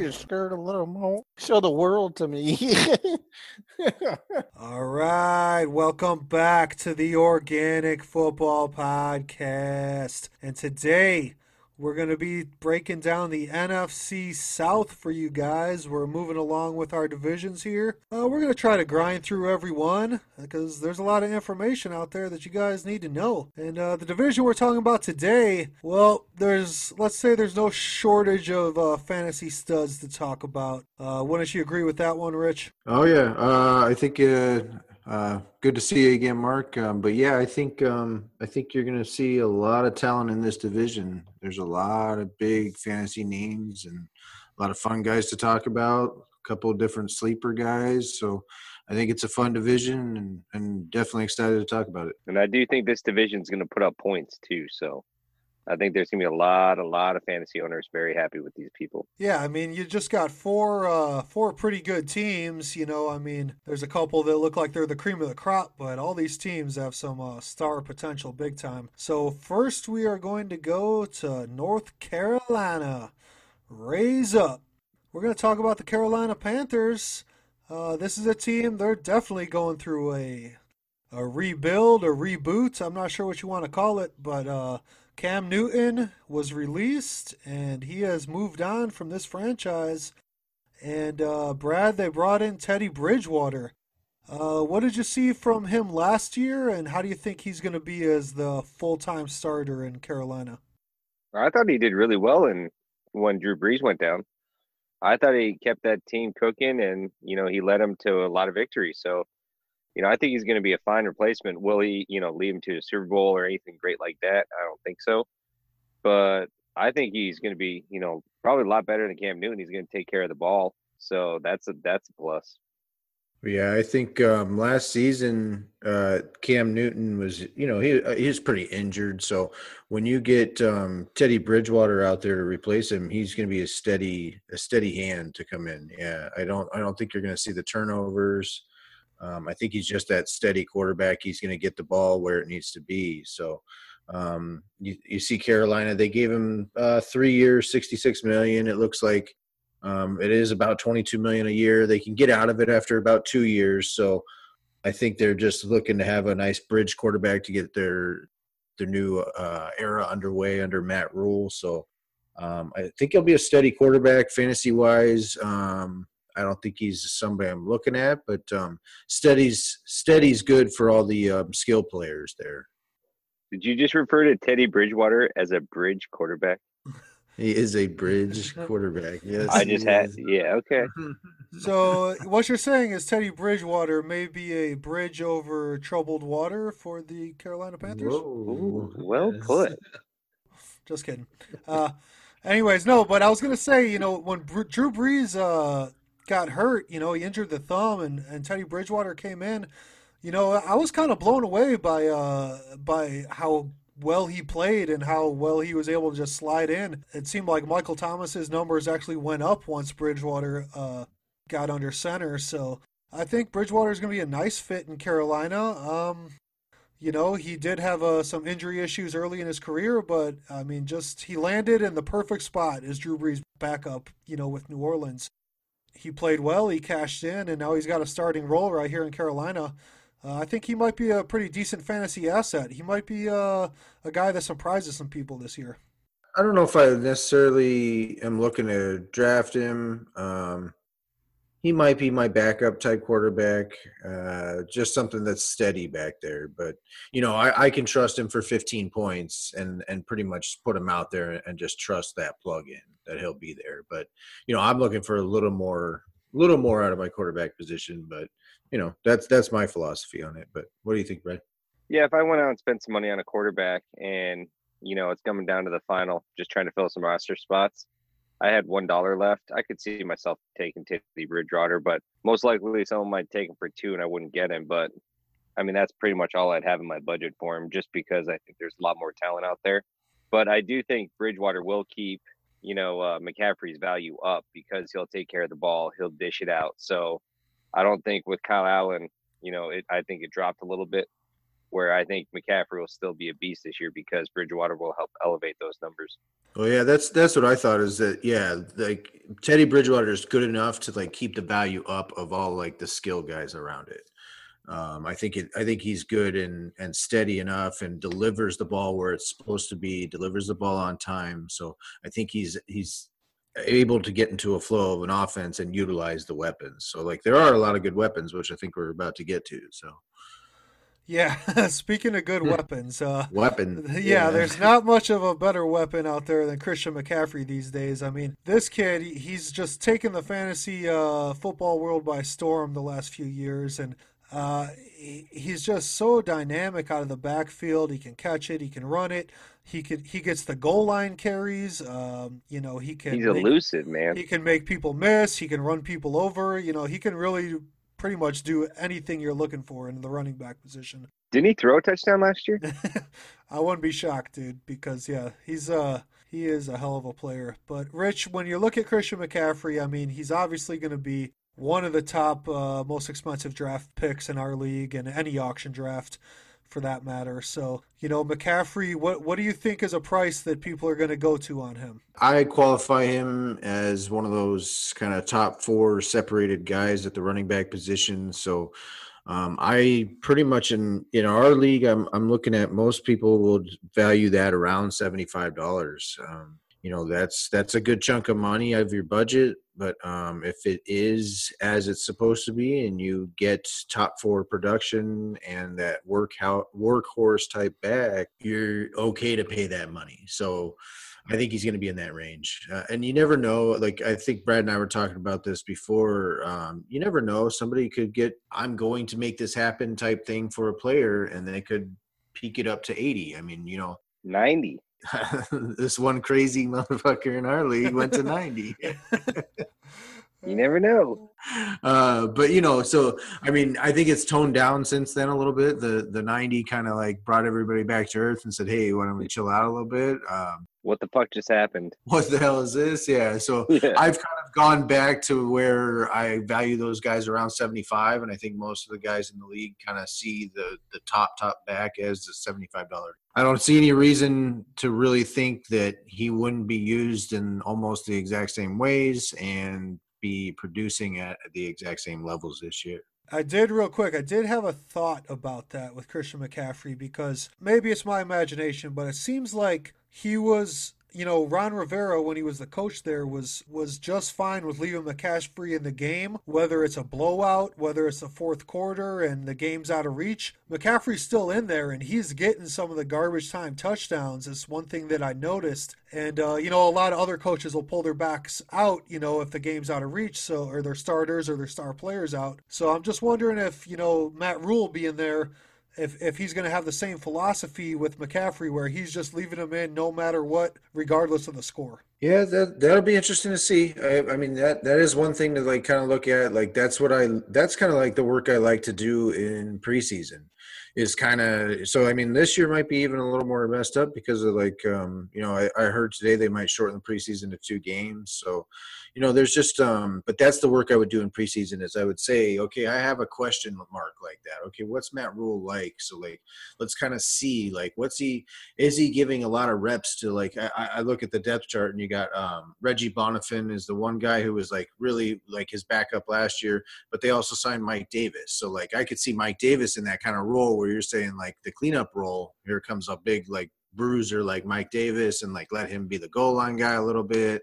your skirt a little more. Show the world to me. All right, welcome back to the Organic Football Podcast. And today we're going to be breaking down the NFC South for you guys. We're moving along with our divisions here. Uh, we're going to try to grind through every one because there's a lot of information out there that you guys need to know. And uh, the division we're talking about today, well, there's, let's say there's no shortage of uh, fantasy studs to talk about. Uh, wouldn't you agree with that one, Rich? Oh yeah, uh, I think uh, good to see you again, Mark. Um, but yeah, I think um, I think you're going to see a lot of talent in this division. There's a lot of big fantasy names and a lot of fun guys to talk about. A couple of different sleeper guys. So I think it's a fun division, and, and definitely excited to talk about it. And I do think this division is going to put up points too. So I think there's to be a lot, a lot of fantasy owners very happy with these people. Yeah, I mean, you just got four uh four pretty good teams, you know. I mean, there's a couple that look like they're the cream of the crop, but all these teams have some uh, star potential big time. So, first we are going to go to North Carolina. Raise up. We're to talk about the Carolina Panthers. Uh this is a team they're definitely going through a a rebuild, a reboot. I'm not sure what you want to call it, but uh Cam Newton was released and he has moved on from this franchise. And uh, Brad, they brought in Teddy Bridgewater. Uh, what did you see from him last year, and how do you think he's going to be as the full time starter in Carolina? I thought he did really well in when Drew Brees went down. I thought he kept that team cooking, and you know he led them to a lot of victories. So, you know, I think he's going to be a fine replacement. Will he, you know, lead him to a Super Bowl or anything great like that? I don't think so. But I think he's going to be, you know, probably a lot better than Cam Newton. He's going to take care of the ball, so that's a that's a plus. Yeah, I think um, last season uh, Cam Newton was, you know, he uh, he was pretty injured. So when you get um, Teddy Bridgewater out there to replace him, he's going to be a steady a steady hand to come in. Yeah, I don't I don't think you're going to see the turnovers. Um, I think he's just that steady quarterback. He's going to get the ball where it needs to be. So um, you, you see Carolina, they gave him uh, three years, 66 million. It looks like um, it is about 22 million a year. They can get out of it after about two years. So I think they're just looking to have a nice bridge quarterback to get their their new uh, era underway under Matt Rhule. So um, I think he'll be a steady quarterback fantasy wise. Um, I don't think he's somebody I'm looking at, but um, steady's steady's good for all the um, skill players there. Did you just refer to Teddy Bridgewater as a bridge quarterback? He is a bridge quarterback. Yes, I just had, is. yeah, okay. So, what you're saying is Teddy Bridgewater may be a bridge over troubled water for the Carolina Panthers? Ooh, well put. Just kidding. Uh, anyways, no, but I was gonna say, you know, when Br- Drew Brees uh, got hurt, you know, he injured the thumb, and, and Teddy Bridgewater came in. You know, I was kind of blown away by uh, by how well he played and how well he was able to just slide in. It seemed like Michael Thomas's numbers actually went up once Bridgewater uh, got under center. So I think Bridgewater is going to be a nice fit in Carolina. Um, you know, he did have uh, some injury issues early in his career, but I mean, just he landed in the perfect spot as Drew Brees' backup, you know, with New Orleans. He played well, he cashed in, and now he's got a starting role right here in Carolina. Uh, I think he might be a pretty decent fantasy asset. He might be uh, a guy that surprises some people this year. I don't know if I necessarily am looking to draft him. Um, he might be my backup type quarterback, uh, just something that's steady back there. But you know, I, I can trust him for 15 points and and pretty much put him out there and just trust that plug in that he'll be there. But you know, I'm looking for a little more, a little more out of my quarterback position. But you know, that's that's my philosophy on it. But what do you think, Brad? Yeah, if I went out and spent some money on a quarterback and, you know, it's coming down to the final, just trying to fill some roster spots, I had one dollar left. I could see myself taking Teddy Bridgewater, but most likely someone might take him for two and I wouldn't get him. But I mean, that's pretty much all I'd have in my budget for him, just because I think there's a lot more talent out there. But I do think Bridgewater will keep, you know, uh, McCaffrey's value up because he'll take care of the ball, he'll dish it out. So I don't think with Kyle Allen, you know, it, I think it dropped a little bit. Where I think McCaffrey will still be a beast this year because Bridgewater will help elevate those numbers. Well, yeah, that's that's what I thought is that yeah, like Teddy Bridgewater is good enough to like keep the value up of all like the skill guys around it. Um, I think it. I think he's good and and steady enough, and delivers the ball where it's supposed to be. Delivers the ball on time. So I think he's he's able to get into a flow of an offense and utilize the weapons. So like there are a lot of good weapons, which I think we're about to get to. So Yeah, speaking of good weapons, uh, weapon. yeah, there's not much of a better weapon out there than Christian McCaffrey these days. I mean, this kid, he's just taken the fantasy uh, football world by storm the last few years, and uh, he- he's just so dynamic out of the backfield. He can catch it, he can run it, he could he gets the goal line carries. Um, you know, he can He's make- elusive, man. he can make people miss. He can run people over. You know, he can really pretty much do anything you're looking for in the running back position. Didn't he throw a touchdown last year? I wouldn't be shocked, dude, because yeah, he's uh he is a hell of a player. But Rich, when you look at Christian McCaffrey, I mean, he's obviously going to be one of the top uh, most expensive draft picks in our league and any auction draft for that matter. So, you know, McCaffrey, what what do you think is a price that people are going to go to on him? I qualify him as one of those kind of top four separated guys at the running back position. So um, I pretty much in in our league, I'm I'm looking at most people will value that around seventy five dollars. Um, you know that's that's a good chunk of money of your budget but um, if it is as it's supposed to be and you get top four production and that work how workhorse type back you're okay to pay that money so I think he's going to be in that range. Uh, and you never know. Like, I think Brad and I were talking about this before. Um, you never know. Somebody could get, I'm going to make this happen type thing for a player, and they could peak it up to 80. I mean, you know, 90. this one crazy motherfucker in our league went to 90. You never know. uh, but you know, so I mean, I think it's toned down since then a little bit. The the 90 kind of like brought everybody back to earth and said, "Hey, why don't we chill out a little bit?" Um, What the fuck just happened? what the hell is this? Yeah. So Yeah. I've kind of gone back to where I value those guys around 75, and I think most of the guys in the league kind of see the the top top back as the 75 dollar. I don't see any reason to really think that he wouldn't be used in almost the exact same ways and be producing at the exact same levels this year. I did real quick. I did have a thought about that with Christian McCaffrey because maybe it's my imagination, but it seems like he was, you know, Ron Rivera when he was the coach there was was just fine with leaving McCaffrey in the game, whether it's a blowout, whether it's the fourth quarter and the game's out of reach. McCaffrey's still in there and he's getting some of the garbage time touchdowns. Is one thing that I noticed. And uh, you know, a lot of other coaches will pull their backs out, you know, if the game's out of reach, so or their starters or their star players out. So I'm just wondering if you know Matt Rhule being there, if if he's going to have the same philosophy with McCaffrey, where he's just leaving him in no matter what, regardless of the score. Yeah, that that'll be interesting to see. I, I mean, that that is one thing to like kind of look at. Like that's what I that's kind of like the work I like to do in preseason. Is kind of so. I mean, this year might be even a little more messed up because of like um, you know I, I heard today they might shorten the preseason to two games. So you know, there's just um, but that's the work I would do in preseason. Is I would say, okay, I have a question mark like that. Okay, what's Matt Rhule like? So like, let's kind of see like what's he is he giving a lot of reps to like I, I look at the depth chart and you got um, Reggie Bonnafon is the one guy who was like really like his backup last year, but they also signed Mike Davis. So like I could see Mike Davis in that kind of role where you're saying like the cleanup role. Here comes a big like bruiser like Mike Davis and like let him be the goal line guy a little bit.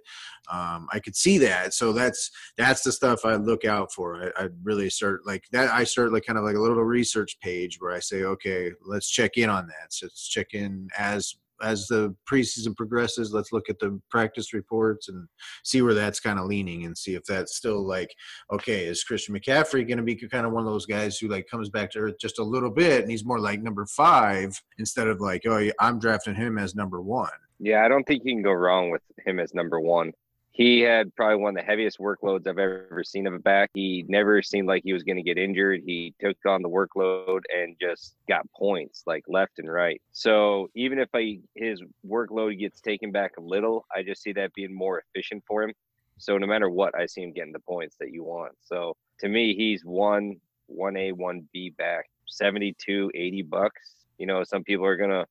Um, I could see that. So that's that's the stuff I look out for. I, I really start like that. I start like kind of like a little research page where I say, okay, let's check in on that. So let's check in as as the preseason progresses. Let's look at the practice reports and see where that's kind of leaning and see if that's still like okay. Is Christian McCaffrey going to be kind of one of those guys who like comes back to earth just a little bit and he's more like number five instead of like oh I'm drafting him as number one. Yeah, I don't think you can go wrong with him as number one. He had probably one of the heaviest workloads I've ever seen of a back. He never seemed like he was going to get injured. He took on the workload and just got points like left and right. So even if I, his workload gets taken back a little, I just see that being more efficient for him. So no matter what, I see him getting the points that you want. So to me, he's one, one A, one B back, 72, 80 bucks. You know, some people are going to,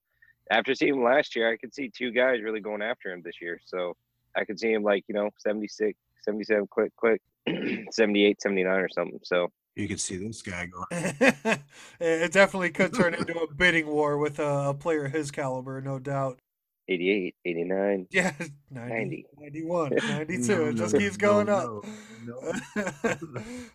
after seeing him last year, I could see two guys really going after him this year. So I could see him like, you know, 76, 77, quick, click, 78, 79 or something. So You could see this guy going. it definitely could turn into a bidding war with a, a player his caliber, no doubt. 88, 89, Yeah, 90, 90. 91, 92. No, it just no, keeps going no, up. No,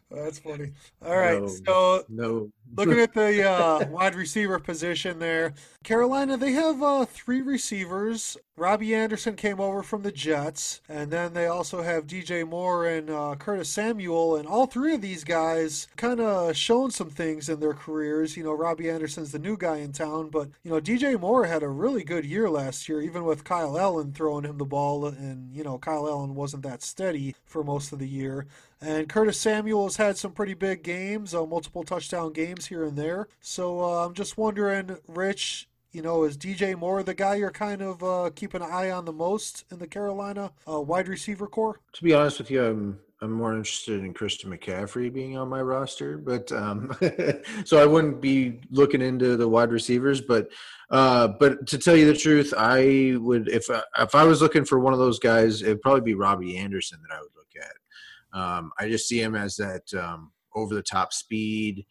That's funny. All right. No. So no. looking at the uh, wide receiver position there, Carolina, they have uh, three receivers. Robbie Anderson came over from the Jets, and then they also have DJ Moore and uh, Curtis Samuel, and all three of these guys kind of shown some things in their careers. You know, Robbie Anderson's the new guy in town, but you know, DJ Moore had a really good year last year, even with Kyle Allen throwing him the ball, and you know, Kyle Allen wasn't that steady for most of the year. And Curtis Samuel has had some pretty big games, uh, multiple touchdown games here and there. So uh, I'm just wondering, Rich, you know, is DJ Moore the guy you're kind of uh, keeping an eye on the most in the Carolina uh, wide receiver corps? To be honest with you, I'm I'm more interested in Christian McCaffrey being on my roster, but um, so I wouldn't be looking into the wide receivers. But uh, but to tell you the truth, I would if I, if I was looking for one of those guys, it'd probably be Robbie Anderson that I would look at. Um, I just see him as that um, over the top speed,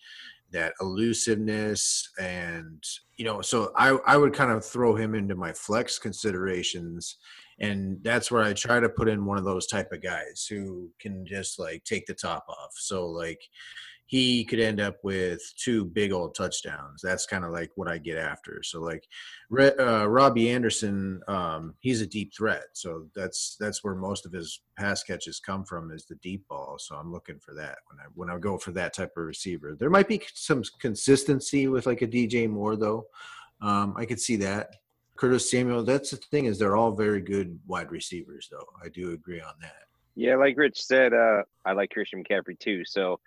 that elusiveness, and you know, so I I would kind of throw him into my flex considerations and that's where I try to put in one of those type of guys who can just like take the top off. So like he could end up with two big old touchdowns. That's kind of like what I get after. So like uh, Robbie Anderson, um, he's a deep threat. So that's that's where most of his pass catches come from is the deep ball. So I'm looking for that when I when I go for that type of receiver. There might be some consistency with like a DJ Moore though. Um, I could see that. Curtis Samuel. That's the thing is they're all very good wide receivers, though. I do agree on that. Yeah, like Rich said, uh, I like Christian McCaffrey too. So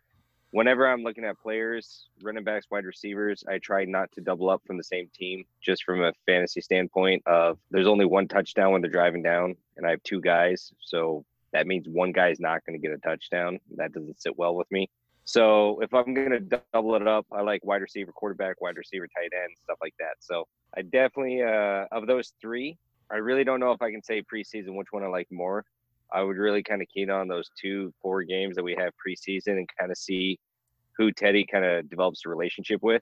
whenever I'm looking at players, running backs, wide receivers, I try not to double up from the same team just from a fantasy standpoint of there's only one touchdown when they're driving down and I have two guys. So that means one guy is not going to get a touchdown. That doesn't sit well with me. So if I'm going to double it up, I like wide receiver, quarterback, wide receiver, tight end, stuff like that. So I definitely, uh, of those three, I really don't know if I can say preseason which one I like more. I would really kind of keen on those two, four games that we have preseason and kind of see who Teddy kind of develops a relationship with.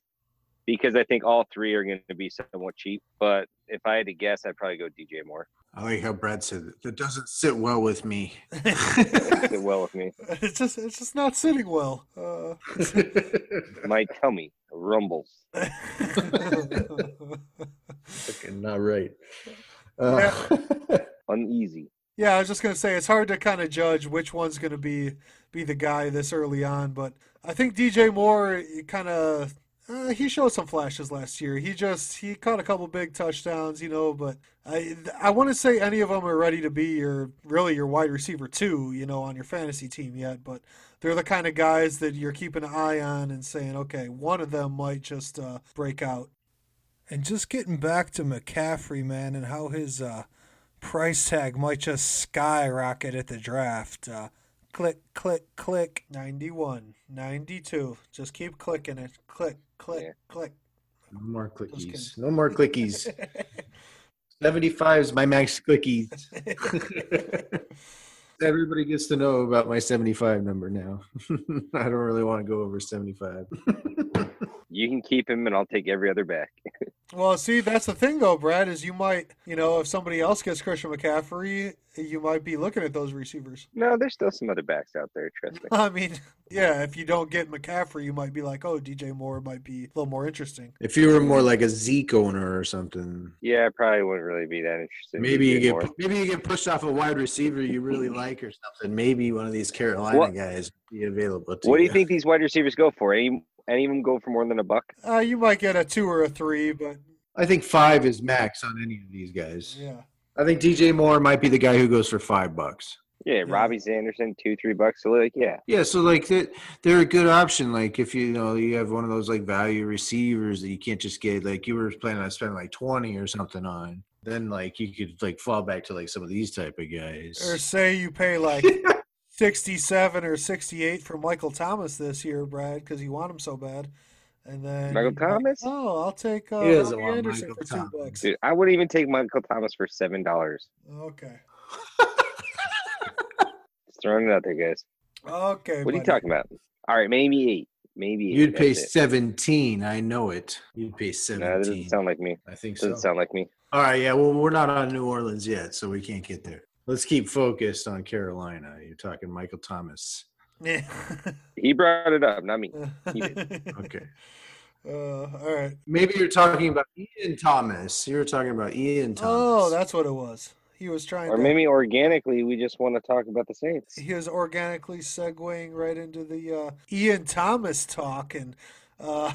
Because I think all three are going to be somewhat cheap. But if I had to guess, I'd probably go DJ Moore. I like how Brad said it. That doesn't sit well with me. Fit well with me. it's just it's just not sitting well. Uh, My tummy rumbles. Fucking not right. Uh, Uneasy. Yeah, I was just gonna say it's hard to kind of judge which one's gonna be be the guy this early on, but I think DJ Moore kind of uh, he showed some flashes last year. He just he caught a couple big touchdowns, you know, but I I want to say any of them are ready to be your really your wide receiver too, you know, on your fantasy team yet, but they're the kind of guys that you're keeping an eye on and saying, okay, one of them might just uh, break out. And just getting back to McCaffrey, man, and how his uh, price tag might just skyrocket at the draft. Uh, click, click, click. 91, 92. Just keep clicking it. Click, click, Yeah. click. no more clickies. No more clickies. 75 is my max clickies. Everybody gets to know about my 75 number now. I don't really want to go over 75. You can keep him, and I'll take every other back. Well, see, that's the thing, though, Brad, is you might, you know, if somebody else gets Christian McCaffrey, you might be looking at those receivers. No, there's still some other backs out there. Trust me. I mean, yeah, if you don't get McCaffrey, you might be like, oh, DJ Moore might be a little more interesting. If you were more like a Zeke owner or something, Yeah, I probably wouldn't really be that interested. maybe you get Moore. maybe you get pushed off a wide receiver you really like or something. Maybe one of these Carolina What- guys be available. To What do you think these wide receivers go for? Any any of them go for more than a buck? Uh, you might get a two or a three, but I think five is max on any of these guys. yeah. I think DJ Moore might be the guy who goes for five bucks. Yeah, Robbie Sanderson, two, three bucks. So like, yeah, Yeah, so like they they're a good option. Like if you, you know you have one of those like value receivers that you can't just get like you were planning on spending like twenty or something on, then like you could like fall back to like some of these type of guys. Or say you pay like 67 or 68 for Michael Thomas this year, Brad, because you want him so bad. And then Michael Thomas. Oh, I'll take uh, He doesn't Robbie want Anderson Michael for two bucks. Dude, I wouldn't even take Michael Thomas for seven dollars. Okay. Just throwing it out there, guys. Okay. What are you talking about? All right, maybe eight. Maybe eight. You'd pay it. seventeen. I know it. You'd pay No, that seventeen. doesn't sound like me. I think so. Doesn't sound like me. All right, yeah. Well, we're not on New Orleans yet, so we can't get there. Let's keep focused on Carolina. You're talking Michael Thomas. Yeah. He brought it up, not me. Okay. Uh, all right. Maybe you're talking about Ian Thomas. You were talking about Ian Thomas. Oh, that's what it was. He was trying Or to. maybe organically, we just want to talk about the Saints. he was organically segueing right into the uh, Ian Thomas talk. And uh,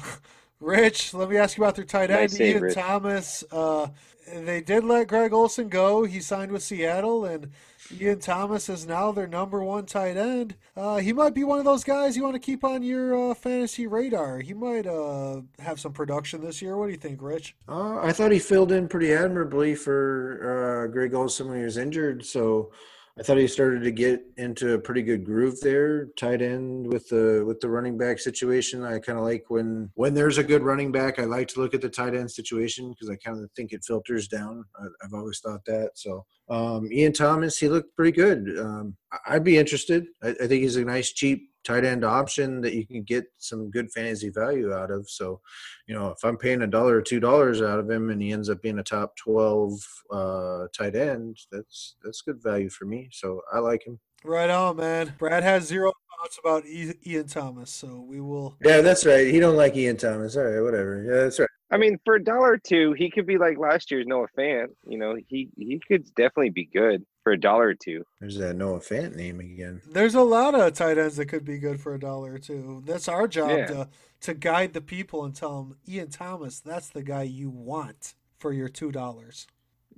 Rich, let me ask you about their tight end, Nice Ian Thomas. Uh, they did let Greg Olsen go. He signed with Seattle, and Ian Thomas is now their number one tight end. Uh, he might be one of those guys you want to keep on your uh, fantasy radar. He might uh, have some production this year. What do you think, Rich? Uh, I thought he filled in pretty admirably for uh, Greg Olsen when he was injured. So I thought he started to get into a pretty good groove there, tight end with the with the running back situation. I kind of like when when there's a good running back. I like to look at the tight end situation because I kind of think it filters down. I, I've always thought that. So um, Ian Thomas, he looked pretty good. Um, I'd be interested. I, I think he's a nice cheap tight end option that you can get some good fantasy value out of. So you know, if I'm paying a dollar or two dollars out of him and he ends up being a top twelve uh, tight end, that's that's good value for me. So I like him. Right on, man. Brad has zero thoughts about Ian Thomas, so we will. Yeah, that's right. He don't like Ian Thomas. All right, whatever. Yeah, that's right. I mean, for a dollar or two, he could be like last year's Noah Fant. You know, he he could definitely be good for a dollar or two. There's that Noah Fant name again. There's a lot of tight ends that could be good for a dollar or two. That's our job Yeah. to to guide the people and tell them Ian Thomas. That's the guy you want for your two dollars.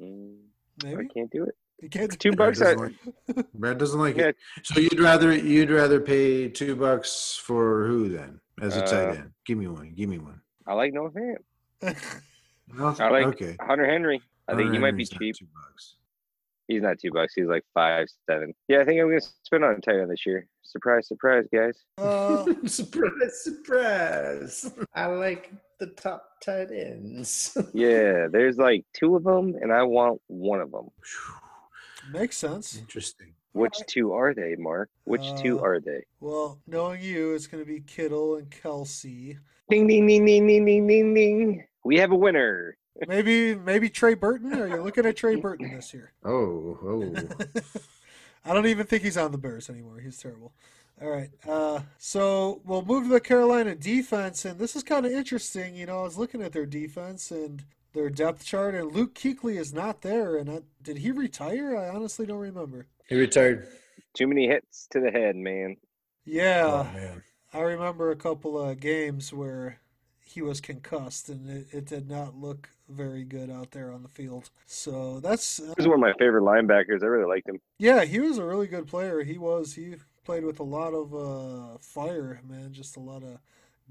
Mm, Maybe I can't do it. you can't. Two bucks. I, doesn't like, Brad doesn't like Yeah. it. So you'd rather you'd rather pay two bucks for who then as a tight Uh, end? Give me one. Give me one. I like Noah Fant. I like okay. Hunter Henry. I think he might be Henry's not cheap. Two bucks. He's not two bucks. He's like five, seven. Yeah, I think I'm gonna spend on a tight end this year. Surprise, surprise, guys. uh, surprise, surprise. I like the top tight ends. Yeah, there's like two of them, and I want one of them. makes sense. Interesting. Which two are they, Mark? Which two Uh, are they? Well, knowing you, it's going to be Kittle and Kelce. Ding, ding, ding, ding, ding, ding, ding, ding. We have a winner. Maybe maybe Trey Burton. Are you looking at Trey Burton this year? Oh, oh. I don't even think he's on the Bears anymore. He's terrible. All right. Uh, so we'll move to the Carolina defense, and this is kind of interesting. You know, I was looking at their defense and their depth chart, and Luke Kuechly is not there. And I, did he retire? I honestly don't remember. he retired. Too many hits to the head, man. Yeah, oh man. I remember a couple of games where he was concussed, and it, it did not look very good out there on the field. So that's uh, He was one of my favorite linebackers. I really liked him. Yeah, he was a really good player. He was. He played with a lot of uh, fire, man. Just a lot of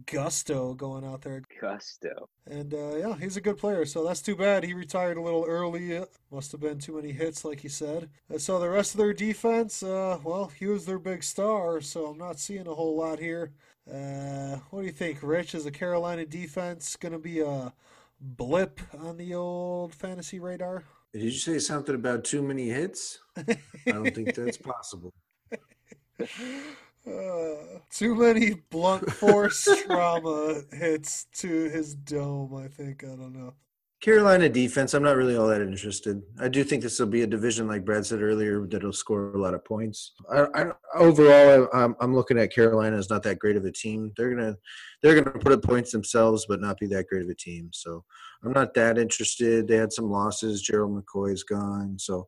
gusto going out there. Gusto. And uh, yeah, he's a good player. So that's too bad. He retired a little early. Must have been too many hits, like he said. And so the rest of their defense, uh, well, he was their big star. So I'm not seeing a whole lot here. Uh, what do you think, Rich? Is the Carolina defense going to be a blip on the old fantasy radar? Did you say something about too many hits? I don't think that's possible. Uh, too many blunt force trauma hits to his dome. I think I don't know. Carolina defense, I'm not really all that interested. I do think this will be a division, like Brad said earlier, that'll score a lot of points. I, I, overall, I, I'm, I'm looking at Carolina as not that great of a team. They're gonna they're gonna put up points themselves, but not be that great of a team. So I'm not that interested. They had some losses. Gerald McCoy's gone, so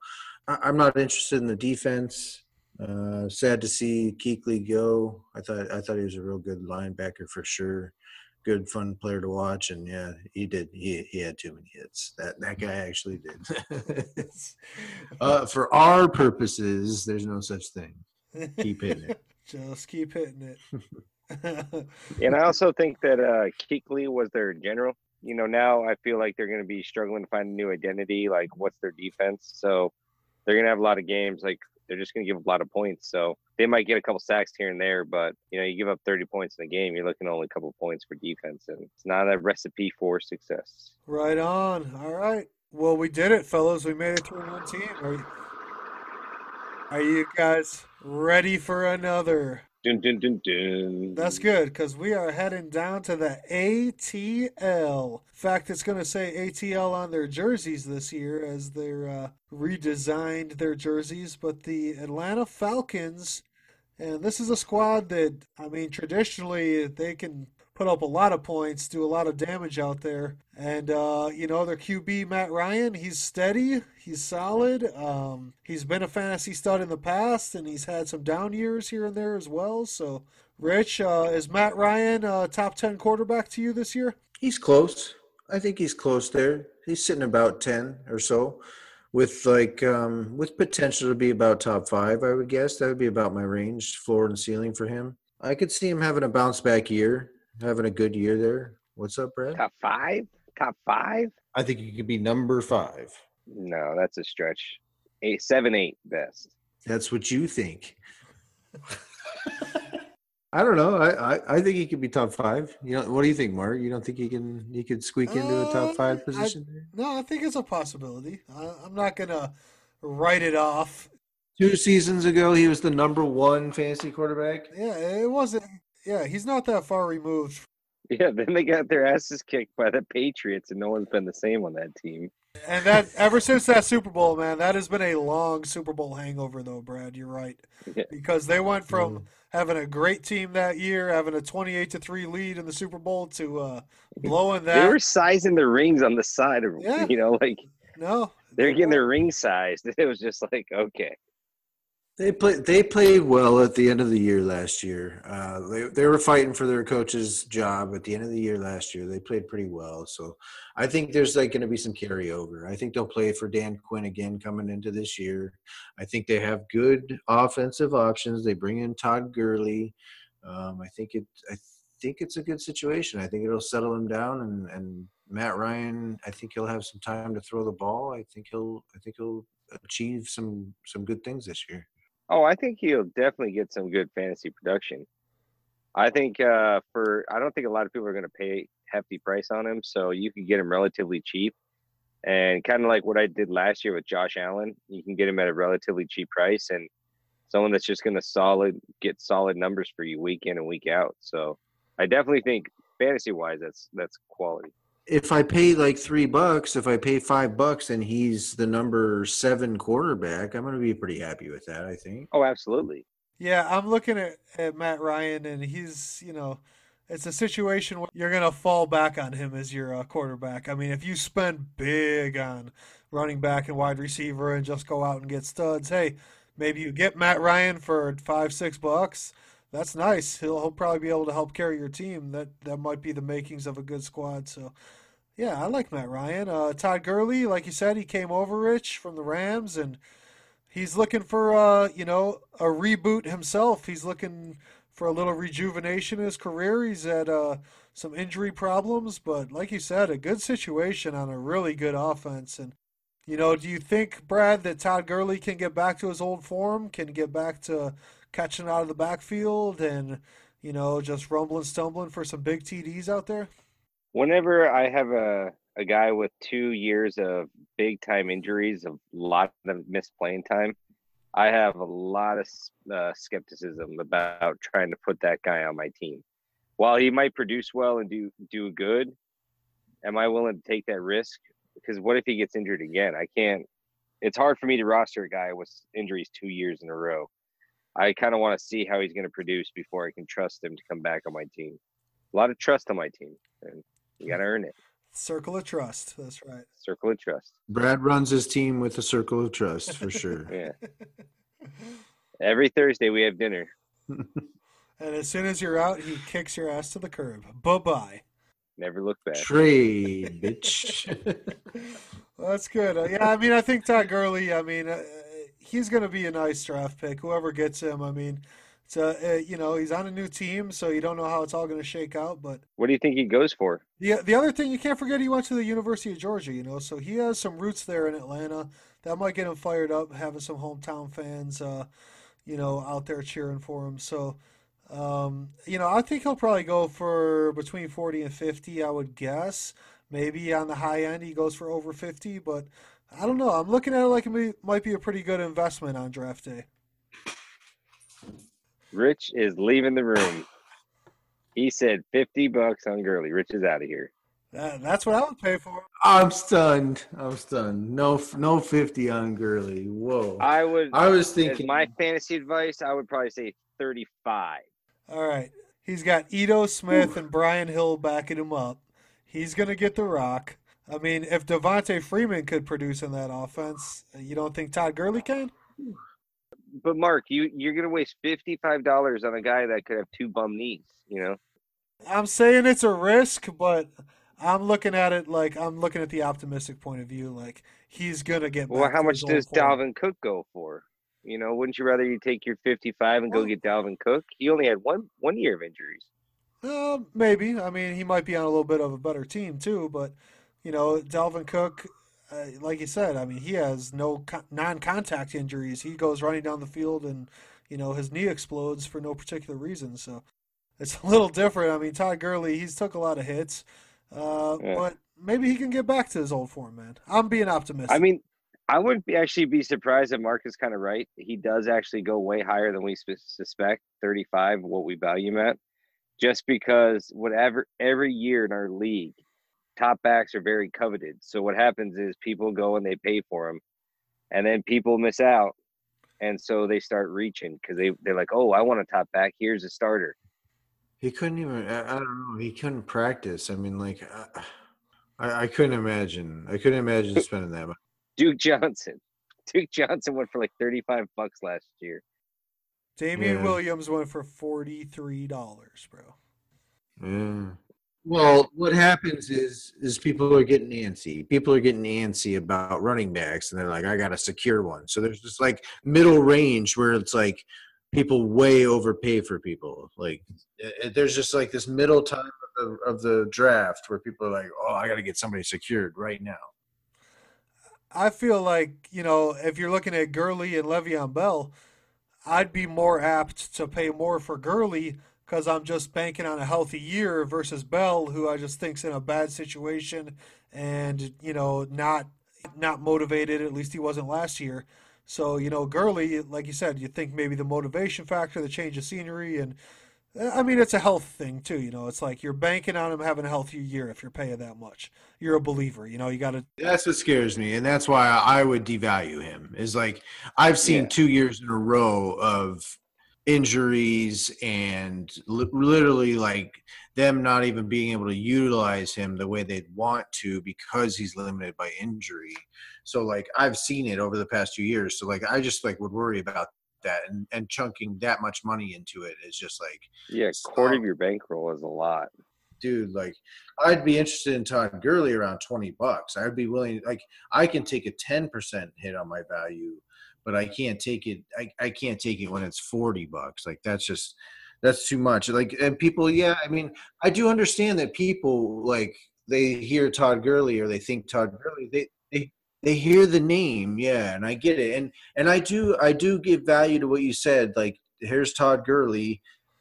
I, I'm not interested in the defense. Uh, sad to see Kuechly go. I thought I thought he was a real good linebacker for sure. Good, fun player to watch. And yeah, he did. He he had too many hits. That that guy actually did. uh, for our purposes, there's no such thing. Keep hitting it. Just keep hitting it. And I also think that uh Kuechly was their general. You know, now I feel like they're going to be struggling to find a new identity. Like, what's their defense? So they're going to have a lot of games. Like, they're just going to give a lot of points. So they might get a couple sacks here and there, but you know, you give up 30 points in a game, you're looking only a couple points for defense, and it's not a recipe for success. right on. All right. Well, we did it, fellas. We made it through one team. Are you, are you guys ready for another? Dun dun dun dun. That's good because we are heading down to the ATL. In fact, it's going to say ATL on their jerseys this year as they're uh, redesigned their jerseys. But the Atlanta Falcons, and this is a squad that, I mean, traditionally they can put up a lot of points, do a lot of damage out there. And, uh, you know, their QB, Matt Ryan, he's steady, he's solid. Um, he's been a fantasy stud in the past, and he's had some down years here and there as well. So, Rich, uh, is Matt Ryan uh, top 10 quarterback to you this year? He's close. I think he's close there. He's sitting about ten or so, with like um, with potential to be about top five. I would guess that would be about my range, floor and ceiling for him. I could see him having a bounce back year, having a good year there. What's up, Brad? Top five? Top five? I think he could be number five. No, that's a stretch. Eight, seven, eight best. That's what you think. I don't know. I, I, I think he could be top five. You know, what do you think, Mark? You don't think he can he could squeak into a Uh, top five position? there? No, I think it's a possibility. I, I'm not going to write it off. Two seasons ago, he was the number one fantasy quarterback. Yeah, it wasn't. Yeah, he's not that far removed. Yeah, then they got their asses kicked by the Patriots, and no one's been the same on that team. And that ever since that Super Bowl, man, that has been a long Super Bowl hangover, though, Brad. You're right Yeah. because they went from having a great team that year, having a 28 to three lead in the Super Bowl, to uh, blowing that. They that. were sizing the rings on the side of, Yeah. you know, like no, they're getting their ring sized. It was just like, okay, They played. They played well at the end of the year last year. Uh, they they were fighting for their coach's job at the end of the year last year. They played pretty well. So I think there's like going to be some carryover. I think they'll play for Dan Quinn again coming into this year. I think they have good offensive options. They bring in Todd Gurley. Um, I think it. I think it's a good situation. I think it'll settle him down and and Matt Ryan. I think he'll have some time to throw the ball. I think he'll. I think he'll achieve some some good things this year. Oh, I think he'll definitely get some good fantasy production. I think uh, for I don't think a lot of people are going to pay hefty price on him, so you can get him relatively cheap. And kind of like what I did last year with Josh Allen, you can get him at a relatively cheap price and someone that's just going to solid get solid numbers for you week in and week out. So I definitely think fantasy wise, that's that's quality. If I pay like three bucks, if I pay five bucks and he's the number seven quarterback, I'm going to be pretty happy with that. I think. Oh, absolutely. Yeah, I'm looking at, at Matt Ryan, and he's, you know, it's a situation where you're going to fall back on him as your uh, quarterback. I mean, if you spend big on running back and wide receiver and just go out and get studs, hey, maybe you get Matt Ryan for five, six bucks. That's nice. He'll, he'll probably be able to help carry your team. That that might be the makings of a good squad. So, yeah, I like Matt Ryan. Uh, Todd Gurley, like you said, he came over rich from the Rams, and he's looking for uh, you know a reboot himself. He's looking for a little rejuvenation in his career. He's had uh, some injury problems, but like you said, a good situation on a really good offense. And you know, do you think Brad that Todd Gurley can get back to his old form? Can get back to catching out of the backfield and you know just rumbling, stumbling for some big TDs out there? Whenever I have a a guy with two years of big time injuries, a lot of missed playing time, I have a lot of uh, skepticism about trying to put that guy on my team. While he might produce well and do do good, am I willing to take that risk? Because what if he gets injured again? I can't. It's hard for me to roster a guy with injuries two years in a row. I kind of want to see how he's going to produce before I can trust him to come back on my team. A lot of trust on my team, and you got to earn it. Circle of trust. That's right. Circle of trust. Brad runs his team with a circle of trust for sure. Yeah. Every Thursday we have dinner. And as soon as you're out, he kicks your ass to the curb. Bye bye. Never look back. Trade, bitch. Well, that's good. Uh, yeah, I mean, I think Todd Gurley. I mean, uh, he's going to be a nice draft pick. Whoever gets him, I mean, uh, you know he's on a new team, so you don't know how it's all going to shake out. But What do you think he goes for? the the other thing you can't forget, he went to the University of Georgia. You know, so he has some roots there in Atlanta. That might get him fired up, having some hometown fans, uh, you know, out there cheering for him. So. Um, you know, I think he'll probably go for between 40 and 50, I would guess. Maybe on the high end, he goes for over 50, but I don't know. I'm looking at it like it might be a pretty good investment on draft day. Rich is leaving the room. He said 50 bucks on Gurley. Rich is out of here. That, that's what I would pay for. I'm stunned. I'm stunned. No, no fifty on Gurley. Whoa. I would, I was thinking. my fantasy advice, I would probably say 35. All right. He's got Ito Smith and Brian Hill backing him up. He's going to get the rock. I mean, if Devonta Freeman could produce in that offense, you don't think Todd Gurley can? But Mark, you you're gonna waste fifty five dollars on a guy that could have two bum knees. You know, I'm saying it's a risk, but I'm looking at it like I'm looking at the optimistic point of view. Like he's gonna get. well, how much does. Dalvin Cook go for? You know, wouldn't you rather you take your fifty five and go get Dalvin Cook? He only had one one year of injuries. Uh, maybe. I mean, he might be on a little bit of a better team too, but you know, Dalvin Cook, uh, like you said, I mean, he has no co- non-contact injuries. He goes running down the field, and you know, his knee explodes for no particular reason. So it's a little different. I mean, Todd Gurley, he's took a lot of hits, uh, Yeah. but maybe he can get back to his old form, man. I'm being optimistic. I mean, I wouldn't be actually be surprised if Mark is kind of right. He does actually go way higher than we sus- suspect, thirty five, what we value him at, just because whatever every year in our league, top backs are very coveted. So what happens is people go and they pay for them, and then people miss out, and so they start reaching because they they're like, oh, I want a top back. Here's a starter. He couldn't even. I, I don't know. He couldn't practice. I mean, like, uh, I, I couldn't imagine. I couldn't imagine spending that much. Duke Johnson. Duke Johnson went for like thirty five bucks last year. Damien Yeah. Williams went for forty-three dollars, bro. Yeah. Well, what happens is is people are getting antsy. People are getting antsy about running backs, and they're like, "I got to secure one." So there's this like middle range where it's like people way overpay for people. Like there's just like this middle time of the, of the draft where people are like, "Oh, I got to get somebody secured right now." I feel like, you know, if you're looking at Gurley and Le'Veon Bell, I'd be more apt to pay more for Gurley because I'm just banking on a healthy year versus Bell, who I just think's in a bad situation and, you know, not not motivated. At least he wasn't last year. So, you know, Gurley, like you said, you think maybe the motivation factor, the change of scenery, and eh, I mean, it's a health thing too. You know, it's like you're banking on him having a healthier year if you're paying that much. You're a believer. You know, you got to That's what scares me, and that's why I would devalue him. Is like I've seen Yeah. two years in a row of injuries and li- literally like them not even being able to utilize him the way they'd want to because he's limited by injury. So like I've seen it over the past two years. So like I just like would worry about that and, and chunking that much money into it is just like Yeah, quarter Stop. of your bankroll is a lot. dude, like I'd be interested in Todd Gurley around twenty bucks. I'd be willing like I can take a ten percent hit on my value, but I can't take it I, I can't take it when it's forty bucks. Like that's just that's too much. Like and people, yeah, I mean, I do understand that people like they hear Todd Gurley or they think Todd Gurley, they they they hear the name, yeah, and I get it. And and I do I do give value to what you said, like here's Todd Gurley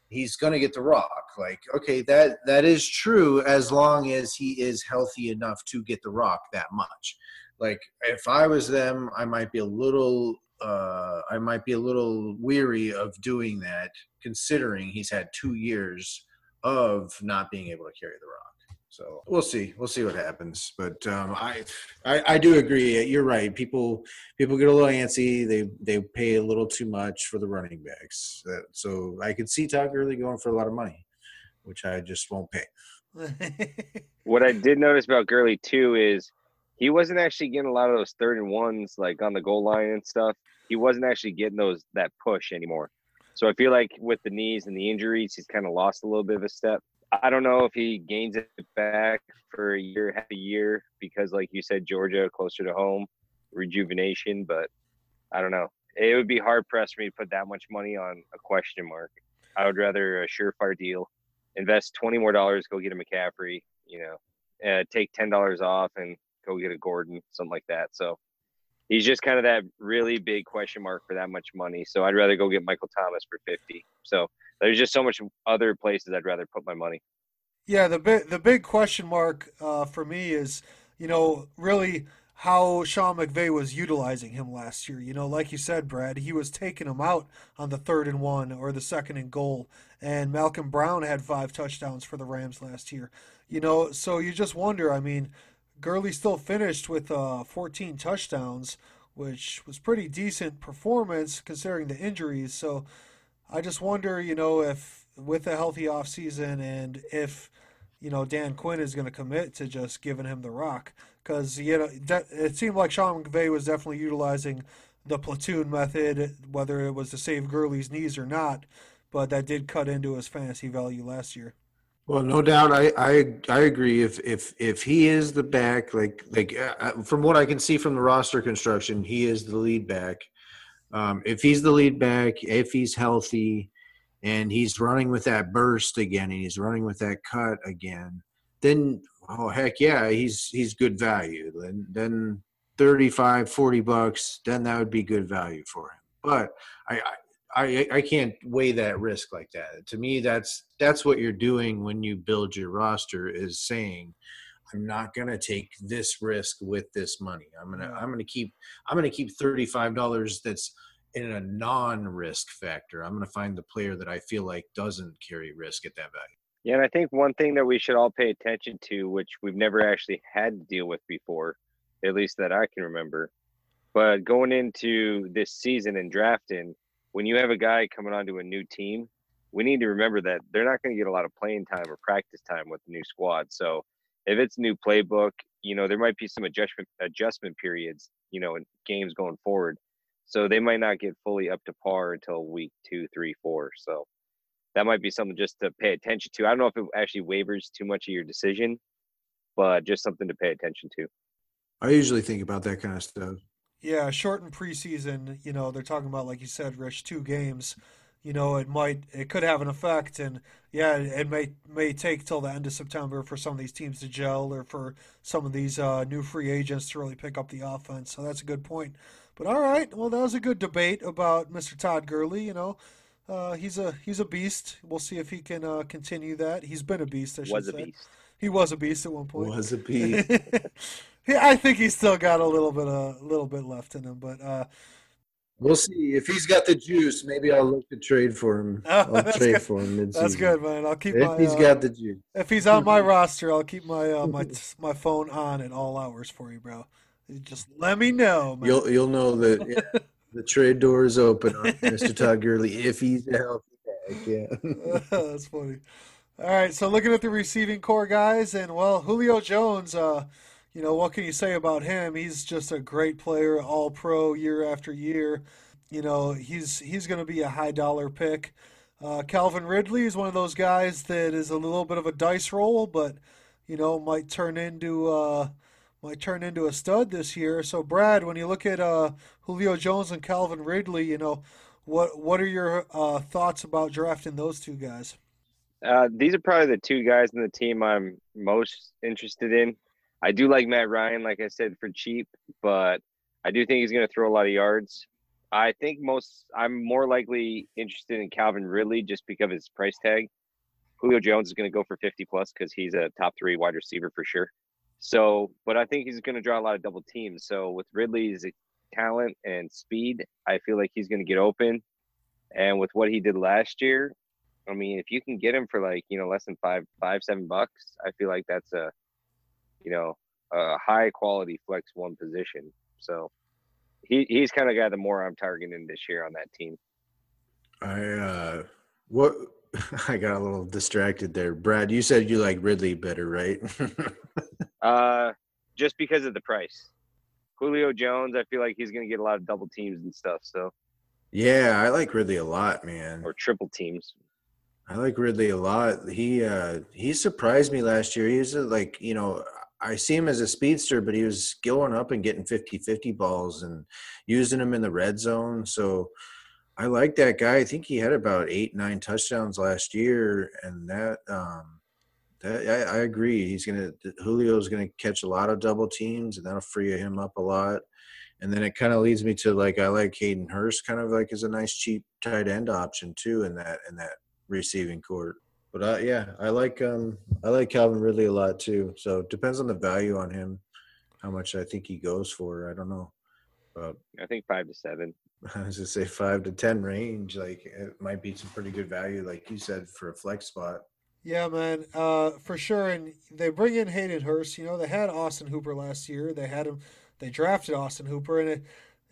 he's going to get the rock like okay that that is true as long as he is healthy enough to get the rock that much like if i was them i might be a little uh i might be a little weary of doing that considering he's had 2 years of not being able to carry the rock so we'll see we'll see what happens but um i i, I do agree you're right people people get a little antsy. They they pay a little too much for the running backs. Uh, so I could see Todd Gurley going for a lot of money, which I just won't pay. What I did notice about Gurley too is he wasn't actually getting a lot of those third and ones like on the goal line and stuff. He wasn't actually getting those that push anymore. So I feel like with the knees and the injuries, he's kind of lost a little bit of a step. I don't know if he gains it back for a year, half a year, because like you said, Georgia closer to home, rejuvenation. But I don't know. It would be hard pressed for me to put that much money on a question mark. I would rather a surefire deal, invest twenty more dollars, go get a McCaffrey, you know, uh, take ten dollars off and go get a Gordon, something like that. So he's just kind of that really big question mark for that much money. So I'd rather go get Michael Thomas for fifty. So there's just so much other places I'd rather put my money. Yeah, the big the big question mark uh, for me is you know really how Sean McVay was utilizing him last year. You know, like you said, Brad, he was taking him out on the third and one or the second and goal, and Malcolm Brown had five touchdowns for the Rams last year. You know, so you just wonder. I mean, Gurley still finished with uh, 14 touchdowns, which was pretty decent performance considering the injuries. So I just wonder, you know, if with a healthy offseason and if you know Dan Quinn is going to commit to just giving him the rock because you know it seemed like Sean McVay was definitely utilizing the platoon method, whether it was to save Gurley's knees or not, but that did cut into his fantasy value last year. Well, no doubt, I I I agree. If if if he is the back, like like uh, uh from what I can see from the roster construction, he is the lead back. Um, if he's the lead back, if he's healthy, and he's running with that burst again, and he's running with that cut again, then oh heck yeah, he's he's good value. Then then 35, 40 bucks, then that would be good value for him. But I, I I I can't weigh that risk like that. To me, that's that's what you're doing when you build your roster is saying, I'm not gonna take this risk with this money. I'm gonna mm. I'm gonna keep I'm gonna keep thirty five dollars that's in a non risk factor. I'm gonna find the player that I feel like doesn't carry risk at that value. Yeah, and I think one thing that we should all pay attention to, which we've never actually had to deal with before, at least that I can remember, but going into this season and drafting, when you have a guy coming onto a new team, we need to remember that they're not going to get a lot of playing time or practice time with the new squad. So if it's new playbook, you know, there might be some adjustment adjustment periods, you know, in games going forward. So they might not get fully up to par until week two, three, four. So that might be something just to pay attention to. I don't know if it actually wavers too much of your decision, but just something to pay attention to. I usually think about that kind of stuff. Yeah, shortened preseason, you know, they're talking about like you said, Rich, two games. You know, it might it could have an effect and yeah, it may may take till the end of September for some of these teams to gel or for some of these uh, new free agents to really pick up the offense. So that's a good point. But all right, well that was a good debate about Mr. Todd Gurley, you know. Uh, he's a he's a beast. We'll see if he can uh, continue that. He's been a beast. I should was say. a beast. He was a beast at one point. Was a beast. yeah, I think he's still got a little bit a little bit left in him, but uh, we'll see if he's got the juice. Maybe I'll look to trade for him. Oh, I'll trade good. for him mid that's good, man. I'll keep If my he's uh, got the juice. if he's on my roster, I'll keep my uh, my my phone on at all hours for you, bro. Just let me know, man. You'll you'll know that yeah, the trade door is open on Mr. Todd Gurley if he's a healthy back. Yeah. That's funny. All right, so looking at the receiving corps guys, and well, Julio Jones, uh, you know, what can you say about him? He's just a great player, all pro year after year. You know, he's he's going to be a high dollar pick. Uh, Calvin Ridley is one of those guys that is a little bit of a dice roll, but you know, might turn into uh, might turn into a stud this year. So, Brad, when you look at uh, Julio Jones and Calvin Ridley, you know, what what are your uh, thoughts about drafting those two guys? Uh, these are probably the two guys in the team I'm most interested in. I do like Matt Ryan, like I said, for cheap, but I do think he's going to throw a lot of yards. I think most I'm more likely interested in Calvin Ridley just because of his price tag. Julio Jones is going to go for 50 plus because he's a top three wide receiver for sure. So, but I think he's going to draw a lot of double teams. So with Ridley's talent and speed, I feel like he's going to get open. And with what he did last year, I mean, if you can get him for like you know less than five, five, seven bucks, I feel like that's a, you know, a high quality flex one position. So he he's kind of got the more I'm targeting this year on that team. I uh what I got a little distracted there. Brad, you said you like Ridley better, right? Uh, just because of the price. Julio Jones, I feel like he's going to get a lot of double teams and stuff. So yeah, I like Ridley a lot, man. or triple teams. I like Ridley a lot. He uh he surprised me last year. He was like, you know, I see him as a speedster, but he was going up and getting 50-50 balls and using them in the red zone. So I like that guy. I think he had about eight, nine touchdowns last year, and that um that I, I agree. He's gonna Julio's gonna catch a lot of double teams, and that'll free him up a lot. And then it kind of leads me to like I like Hayden Hurst, kind of like as a nice cheap tight end option too in that in that receiving corps. But uh, yeah, I like um I like Calvin Ridley a lot too. So it depends on the value on him, how much I think he goes for. I don't know. But I think five to seven. I was gonna say five to ten range. Like it might be some pretty good value, like you said, for a flex spot. Yeah, man, uh, for sure. And they bring in Hayden Hurst. You know, they had Austin Hooper last year. They had him. They drafted Austin Hooper, and it,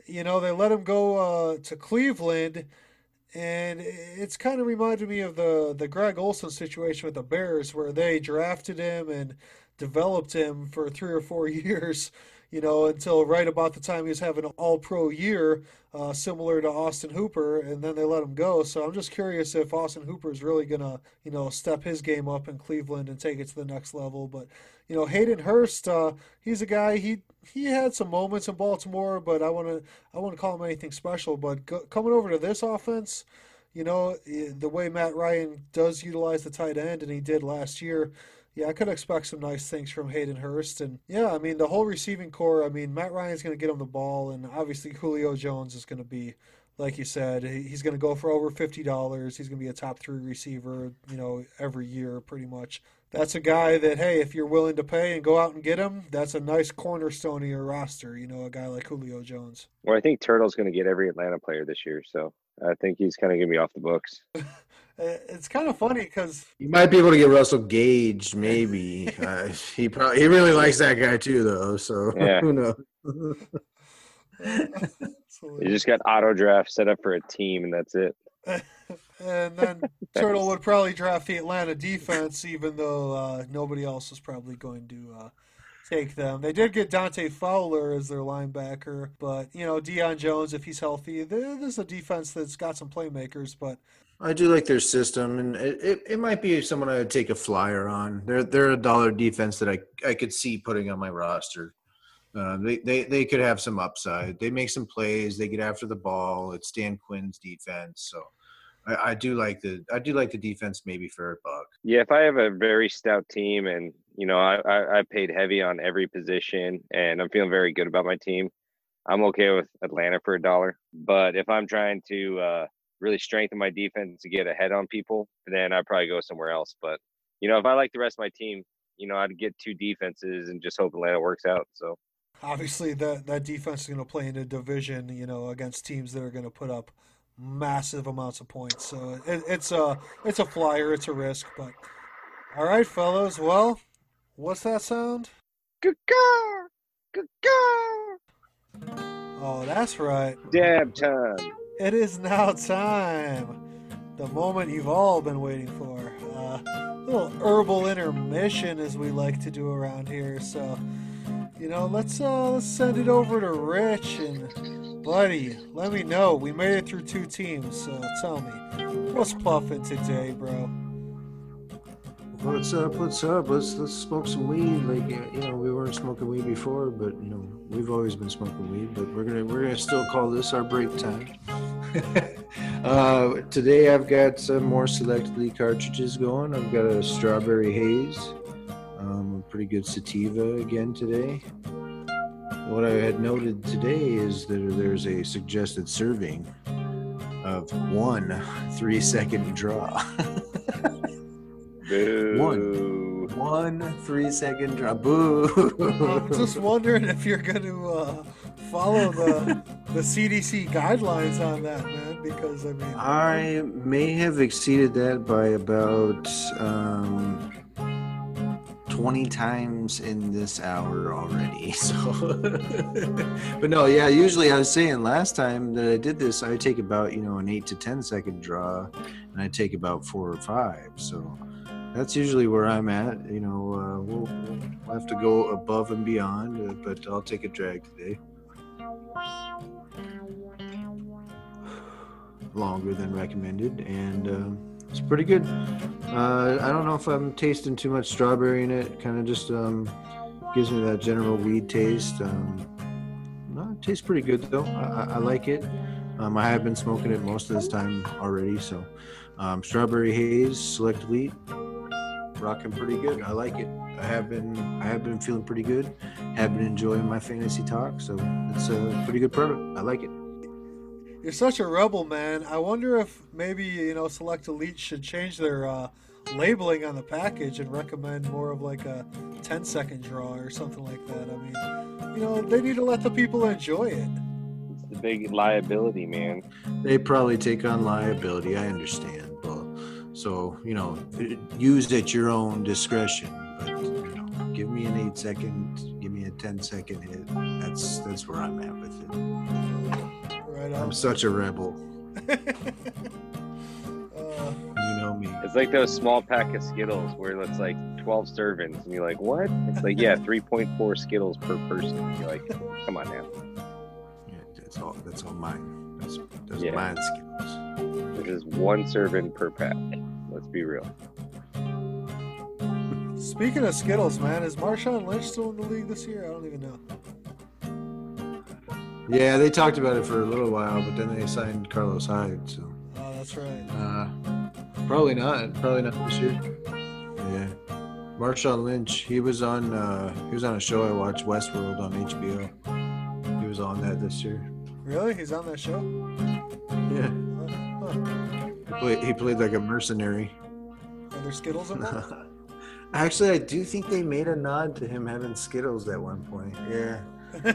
you know they let him go uh, to Cleveland, and it's kind of reminded me of the the Greg Olsen situation with the Bears, where they drafted him and developed him for three or four years, you know, until right about the time he was having an All Pro year, uh, similar to Austin Hooper, and then they let him go. So I'm just curious if Austin Hooper is really gonna, you know, step his game up in Cleveland and take it to the next level. But you know, Hayden Hurst, uh, he's a guy. He he had some moments in Baltimore, but I want to I want to call him anything special. But go, coming over to this offense, you know, eh, the way Matt Ryan does utilize the tight end, and he did last year. Yeah, I could expect some nice things from Hayden Hurst. And yeah, I mean, the whole receiving corps, I mean, Matt Ryan's going to get him the ball, and obviously Julio Jones is going to be, like you said, he's going to go for over $50. He's going to be a top three receiver, you know, every year pretty much. That's a guy that, hey, if you're willing to pay and go out and get him, that's a nice cornerstone of your roster, you know, a guy like Julio Jones. Well, I think Turtle's going to get every Atlanta player this year, so I think he's kind of going to be off the books. it's kind of funny because you might be able to get Russell Gage, maybe. uh, he probably he really likes that guy too, though. So Yeah. who knows? You just got auto draft set up for a team, and that's it. and then Turtle would probably draft the Atlanta defense, even though uh, nobody else is probably going to uh, take them. They did get Dante Fowler as their linebacker, but you know Deion Jones, if he's healthy, there- there's a defense that's got some playmakers. But I do like their system, and it, it, it might be someone I would take a flyer on. They're they're a dollar defense that I I could see putting on my roster. Uh, they, they they could have some upside. They make some plays. They get after the ball. It's Dan Quinn's defense, so I, I do like the I do like the defense maybe for a buck. Yeah, if I have a very stout team and you know I, I, I paid heavy on every position and I'm feeling very good about my team, I'm okay with Atlanta for a dollar. But if I'm trying to uh, really strengthen my defense to get ahead on people, then I'd probably go somewhere else. But you know, if I like the rest of my team, you know, I'd get two defenses and just hope Atlanta works out. So obviously, that that defense is going to play in a division, you know, against teams that are going to put up massive amounts of points. So it, it's a it's a flyer, it's a risk. But all right, fellas. Well, what's that sound? Good Oh, that's right. dab time. It is now time. The moment you've all been waiting for. Uh, little herbal intermission, as we like to do around here. So, you know, let's uh, let's send it over to Rich and buddy. Let me know. We made it through two teams. So tell me, what's puffing today, bro? What's up? What's up? Let's let's smoke some weed. Like you know, we weren't smoking weed before, but you know, we've always been smoking weed. But we're gonna we're gonna still call this our break time. uh, today I've got some more Select Elite cartridges going. I've got a strawberry haze, um, a pretty good sativa again today. What I had noted today is that there's a suggested serving of one three second draw. Boo. One three second drop. Boo. I'm just wondering if you're going to uh, follow the the CDC guidelines on that, man. Because I mean, I may have exceeded that by about um, 20 times in this hour already. So, but no, yeah, usually I was saying last time that I did this, I take about, you know, an 8 to 10 second draw and I take about four or five. So that's usually where I'm at. You know, uh, we'll, we'll have to go above and beyond, uh, but I'll take a drag today. Longer than recommended, and um, it's pretty good. Uh, I don't know if I'm tasting too much strawberry in it. Kind of just um, gives me that general weed taste. Um, no, it tastes pretty good though. I, I, I like it. Um, I have been smoking it most of this time already. So, um, strawberry haze, Select Elite, rocking pretty good. I like it. I have been I have been feeling pretty good. Have been enjoying my fantasy talk. So it's a pretty good product. I like it. You're such a rebel, man. I wonder if maybe you know Select Elite should change their uh, labeling on the package and recommend more of like a 10 second draw or something like that. I mean, you know, they need to let the people enjoy it. It's the big liability, man. They probably take on liability. I understand. But, so you know, use at your own discretion. But you know, give me an eight second, give me a 10 second hit. That's that's where I'm at with it. Right I'm such a rebel. Uh, You know me. It's like those small pack of Skittles where it's like 12 servings, and you're like, what? It's like, yeah, 3.4 Skittles per person. You're like, come on now. Yeah, that's all. That's all mine. That's that's Yeah. mine skills. This is one serving per pack. Let's be real. speaking of Skittles, man, is Marshawn Lynch still in the league this year? I don't even know. Yeah, they talked about it for a little while, but then they signed Carlos Hyde. So Oh, that's right. uh, probably not. Probably not this year. Yeah. Marshawn Lynch. He was on. Uh, he was on a show I watched, Westworld on HBO. He was on that this year. Really? He's on that show? Yeah. Huh. He played, he played like a mercenary. Are there Skittles involved? Actually, I do think they made a nod to him having Skittles at one point. Yeah.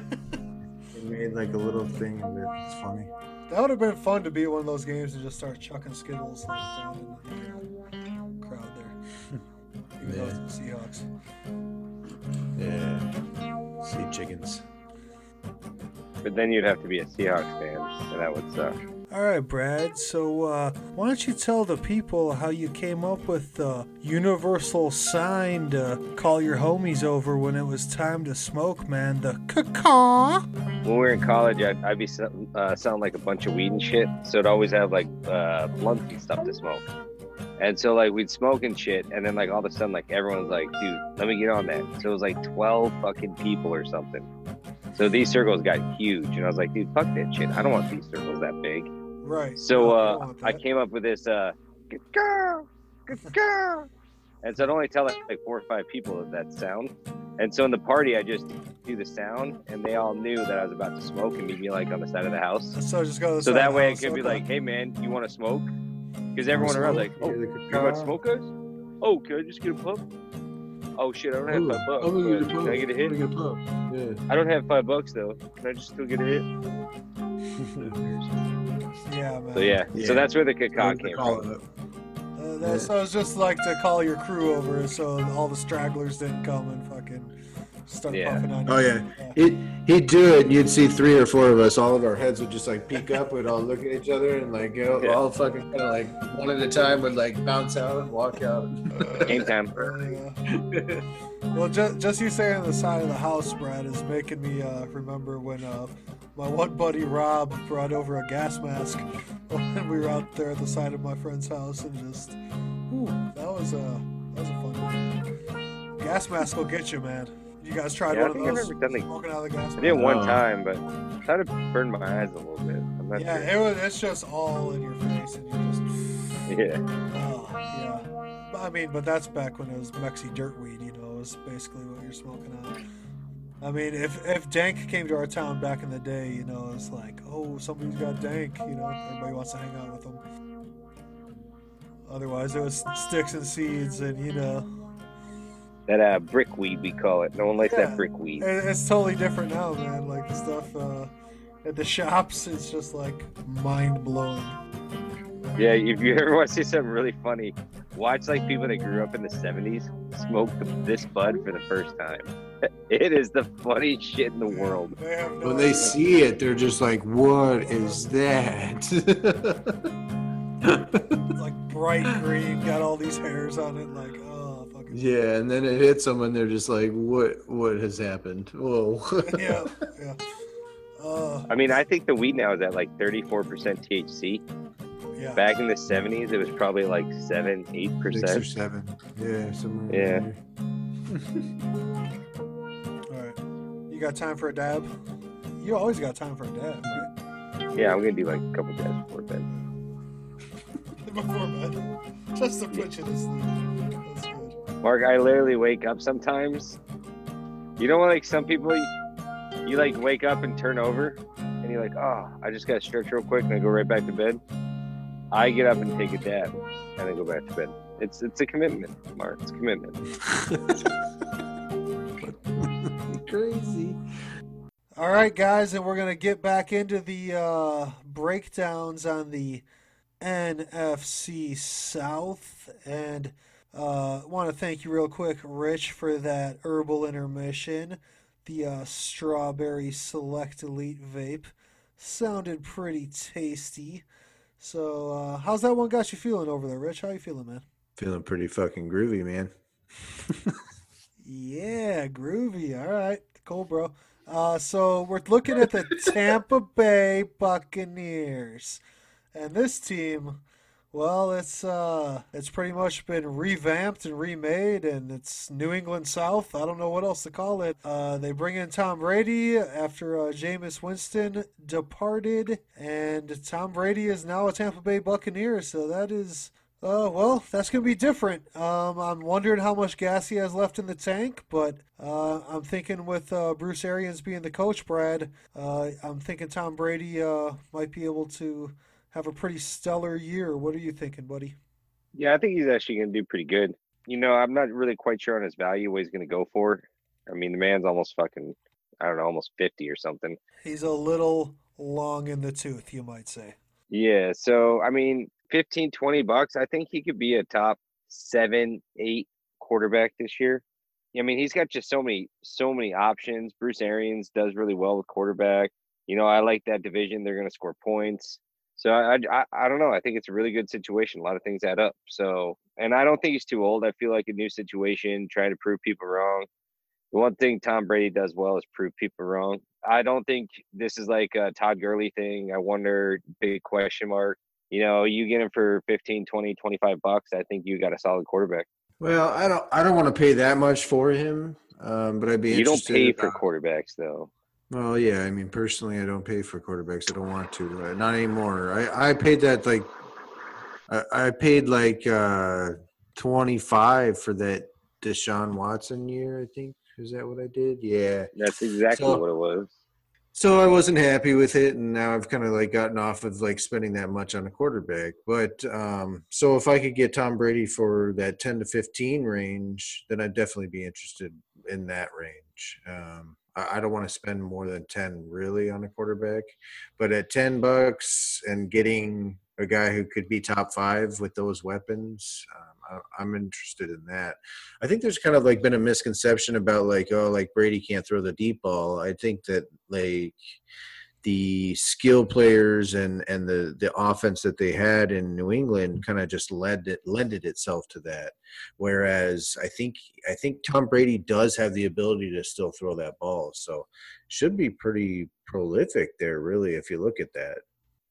They made like a little thing of it. It's funny. That would have been fun to be one of those games and just start chucking Skittles like down in the crowd there. Even though Yeah. it's the Seahawks. Yeah. Sea chickens. But then you'd have to be a Seahawks fan, and that would suck. All right, Brad. So, uh, why don't you tell the people how you came up with the universal sign to call your homies over when it was time to smoke, man? The caw. When we were in college, I'd, I'd be uh, like a bunch of weed and shit. So I'd always have like uh, stuff to smoke. And so like we'd smoke and shit, and then like all of a sudden like everyone's like, dude, let me get on that. So it was like twelve fucking people or something. So these circles got huge, and I was like, dude, fuck that shit. I don't want these circles that big. Right. So I uh, I came up with this uh, good girl, good girl. And so I'd only tell like, like four or five people of that sound. And so in the party, I just do the sound, and they all knew that I was about to smoke and meet me like on the side of the house. So just go. So that way it could be okay. like, hey man, you want to smoke? Because everyone around like, oh, Yeah, the you want to smoke us? Oh, can I just get a puff? Oh shit, I don't have Ooh, five bucks. I'm gonna get a Can I get a hit? I'm gonna get a puff. Yeah. I don't have five bucks though. Can I just still get a hit? Yeah, man. So yeah, Yeah. so that's where the caca They came from. it up. Uh, that, so it's just like to call your crew over so all the stragglers didn't come and fucking start Yeah. puffing on you. Oh yeah, he'd, he'd do it, and you'd see three or four of us. All of our heads would just like peek up. We'd all look at each other, and like you know, Yeah. all fucking kind of like one at a time would like bounce out and walk out. Game time. Well, just, just you saying the side of the house, Brad, is making me uh, remember when uh, my one buddy Rob brought over a gas mask when we were out there at the side of my friend's house, and just, ooh, that was a that was a fun one. Gas mask will get you, man. You guys tried Yeah, I one think of I've those never done the- smoking out of the gas I did it one Oh. time, but I thought it burned my eyes a little bit. I'm not Yeah, sure. it was. It's just all in your face, and you just. Yeah. Oh, yeah. I mean, but that's back when it was Mexi dirt weed, you know, is basically what you're smoking on. I mean, if if Dank came to our town back in the day, you know, it's like, oh, somebody's got Dank, you know, everybody wants to hang out with them. Otherwise, it was sticks and seeds, and you know, That uh, brick weed we call it. No one likes Yeah. that brick weed. it, it's totally different now, man. Like the stuff uh, at the shops, it's just like mind blowing. Yeah, if you ever want to see something really funny, watch like people that grew up in the '70s smoke this bud for the first time. It is the funniest shit in the world. They have no when they see it, they're just like, "What is that?" It's like bright green, got all these hairs on it, like, oh, fucking. yeah, and then it hits them, and they're just like, "What? What has happened?" Whoa. yeah, yeah. Uh, I mean, I think the weed now is at like 34% THC. Yeah. Back in the '70s, it was probably like seven, eight percent. Six or seven. Yeah, somewhere. Yeah. All right. You got time for a dab? You always got time for a dab, right? Yeah, I'm gonna do like a couple days before bed. Before bed. Just to put you to sleep. That's good. Mark, I literally wake up sometimes. You know, like some people, you, you like wake up and turn over, and you're like, oh, I just got to stretch real quick, and I go right back to bed. I get up and take a dab, and then go back to bed. It's it's a commitment, Mark. It's commitment. Crazy. All right, guys, and we're to get back into the uh, breakdowns on the NFC South. And uh, want to thank you real quick, Rich, for that herbal intermission. The uh, strawberry select elite vape sounded pretty tasty. So, uh, how's that one got you feeling over there, Rich? How you feeling, man? Feeling pretty fucking groovy, man. Yeah, groovy. All right, cool, bro. Uh, so we're looking at the Tampa Bay Buccaneers, and this team, well, it's uh, it's pretty much been revamped and remade, and it's New England South. I don't know what else to call it. Uh, they bring in Tom Brady after uh, Jameis Winston departed, and Tom Brady is now a Tampa Bay Buccaneer. So that is uh, well, that's gonna be different. Um, I'm wondering how much gas he has left in the tank, but uh, I'm thinking with uh, Bruce Arians being the coach, Brad, uh, I'm thinking Tom Brady uh, might be able to have a pretty stellar year. What are you thinking, buddy? Yeah, I think he's actually gonna do pretty good. You know, I'm not really quite sure on his value what he's gonna go for. I mean, the man's almost fucking, I don't know, almost 50 or something. He's a little long in the tooth, you might say. Yeah. So, I mean, 15, 20 bucks, I think he could be a top seven, eight quarterback this year. I mean, he's got just so many, so many options. Bruce Arians does really well with quarterback. You know, I like that division. They're going to score points. So I, I, I don't know. I think it's a really good situation. A lot of things add up. So, and I don't think he's too old. I feel like a new situation, trying to prove people wrong. The one thing Tom Brady does well is prove people wrong. I don't think this is like a Todd Gurley thing. I wonder, big question mark. You know, you get him for 15, 20, 25 bucks. I think you got a solid quarterback. Well, I don't. I don't want to pay that much for him, um, but I'd be. You don't pay in- for quarterbacks, though. Well, yeah. I mean, personally, I don't pay for quarterbacks. I don't want to. Uh, not anymore. I I paid that like. I, I paid like uh, twenty five for that Deshaun Watson year. I think is that what I did? Yeah. That's exactly So- what it was. So I wasn't happy with it, and now I've kind of like gotten off of like spending that much on a quarterback. But um, so if I could get Tom Brady for that ten to fifteen range, then I'd definitely be interested in that range. Um, I, don't want to spend more than ten really on a quarterback, but at ten bucks and getting a guy who could be top five with those weapons, um, I, I'm interested in that. I think there's kind of like been a misconception about like oh like Brady can't throw the deep ball. I think that like the skill players and and the the offense that they had in New England mm-hmm. kind of just led it lended itself to that. Whereas I think I think Tom Brady does have the ability to still throw that ball, so should be pretty prolific there really if you look at that.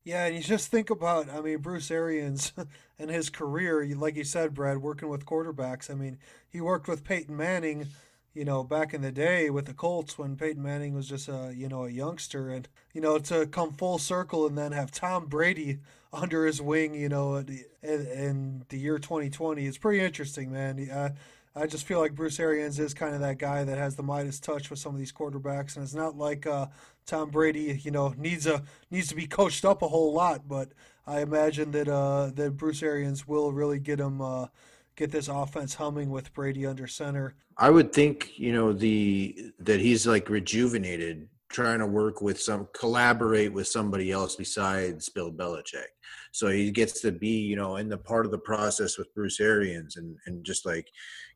Yeah, and you just think about, I mean, Bruce Arians and his career, like you said, Brad, working with quarterbacks. I mean, he worked with Peyton Manning, you know, back in the day with the Colts when Peyton Manning was just a, you know, a youngster. And, you know, to come full circle and then have Tom Brady under his wing, you know, in, the year 2020, it's pretty interesting, man. Uh, I just feel like Bruce Arians is kind of that guy that has the Midas touch with some of these quarterbacks, and it's not like uh, Tom Brady, you know, needs a needs to be coached up a whole lot. But I imagine that uh, that Bruce Arians will really get him uh, get this offense humming with Brady under center. I would think, you know, the that he's like rejuvenated, trying to work with some collaborate with somebody else besides Bill Belichick. So he gets to be, you know, in the part of the process with Bruce Arians and and just like,